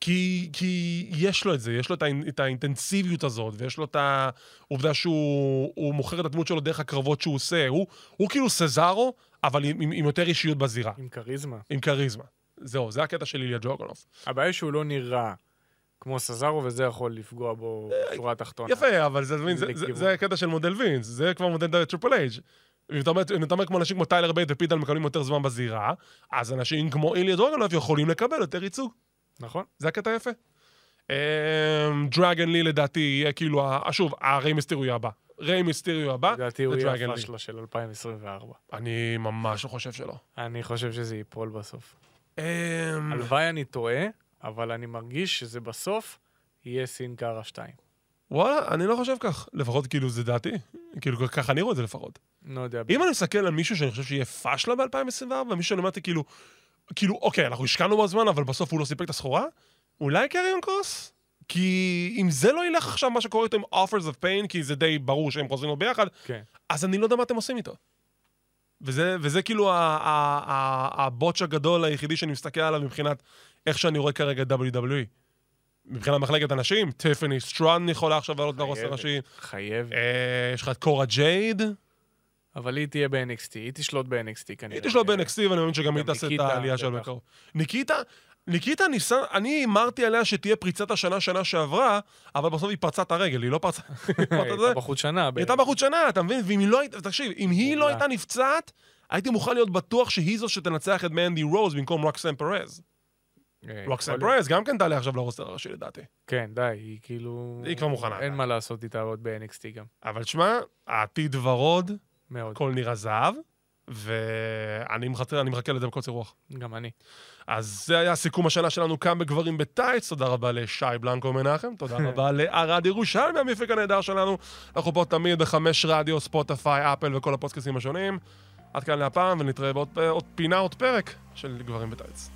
כי, כי יש לו את זה, יש לו את, האינ, את האינטנסיביות הזאת, ויש לו את העובדה שהוא הוא מוכר את הדמות שלו דרך הקרבות שהוא עושה. הוא, הוא כאילו סזארו, אבל עם, עם, עם יותר אישיות בזירה, עם כריזמה. עם כריזמה. זהו, זה הקטע של איליה דרגונוב. הבעיה שהוא לא נראה כמו סזארו, וזה יכול לפגוע בו בשורה התחתונה. יפה, אבל זה, זה, זה, זה. זה הקטע של מודל וינס, זה כבר מודל טריפל אייץ'. אם אתה אומר- כמו אנשים כמו טיילר בייט ופיט דאן מקבלים יותר זמן בזירה, אז אנשים כמו איליה דרוגונוב יכולים לקבל יותר ייצוג. נכון? זה הקטע היפה. דרגן לי לדעתי יהיה כאילו, ה- שוב, הריי מיסטריו הבא. ריי מיסטריו הבא, לדעתי הוא יהיה. הפאשלה של 2024. אני ממש לא חושב שלא. אני חושב שזה ייפול בסוף. אמ, הלוואי אני טועה, אבל אני מרגיש שזה בסוף יהיה סין קארה 2. וואלה, אני לא חושב כך. לפחות כאילו זה דעתי. כאילו ככה אני רואה את זה לפחות. לא יודע. אם אני מסתכל על מישהו שאני חושב שיהיה פאשלה ב-2024, מישהו שאני אמרתי כאילו, כאילו, אוקיי, אנחנו השקענו בזמן, אבל בסוף הוא לא סיפק את הסחורה, אולי קריון קרוס? כי אם זה לא ילך עכשיו מה שקורה איתו עם offers of pain, כי זה די ברור שהם חוזרים לו ביחד, כן. אז אני לא יודע מה אתם עושים איתו. וזה, וזה כאילו ה- ה- ה- הבוטש הגדול היחידי שאני מסתכל עליו מבחינת איך שאני רואה כרגע WWE. מבחינת מחלקת הנשים, טיפני סטרון יכולה עכשיו לעלות לרוסר חייבת. ראשי. חייב. אה, יש לך את קורה ג'ייד, אבל היא תהיה ב-NXT, היא תשלוט ב-NXT כנראה. היא תשלוט ב-NXT ואני מאמין שגם היא תעשה את העלייה שלה. בקרוב. ניקיטה, ניקיטה ניסה, אני הימרתי עליה שתהיה פריצת השנה שנה שעברה, אבל בסוף היא פרצה את הרגל, היא לא פרצה. היא? הייתה בחוץ שנה. היא הייתה בחוץ שנה, אתה מבין? ואם היא לא הייתה, תקשיב, אם היא לא. הייתה נפצעת, הייתי מוכן להיות בטוח שהיא זו שתנצח את מנדי רוז במקום רוקסן פרז. אה, רוקסן. פרז גם כן תעלה עכשיו לרוסטר הראשי לדעתי. כן, די, היא כאילו... היא כבר מוכנה. אין מה לעשות איתה עוד ב-NXT גם. אבל תשמע, העתיד ורוד, מאוד. הכל נראה זהב, ואני מחכה, מחכה לזה בקוצר רוח. גם אני. אז זה היה סיכום השנה שלנו כאן בגברים בטייץ. תודה רבה לשי בלנקו מנחם, תודה רבה לערד ירושלמי, המפיק הנהדר שלנו. אנחנו פה תמיד בחמש רדיו, ספוטיפיי, אפל וכל הפודקאסטים השונים. עד כאן להפעם, ונתראה בעוד עוד פינה, עוד פרק של גברים בטייץ.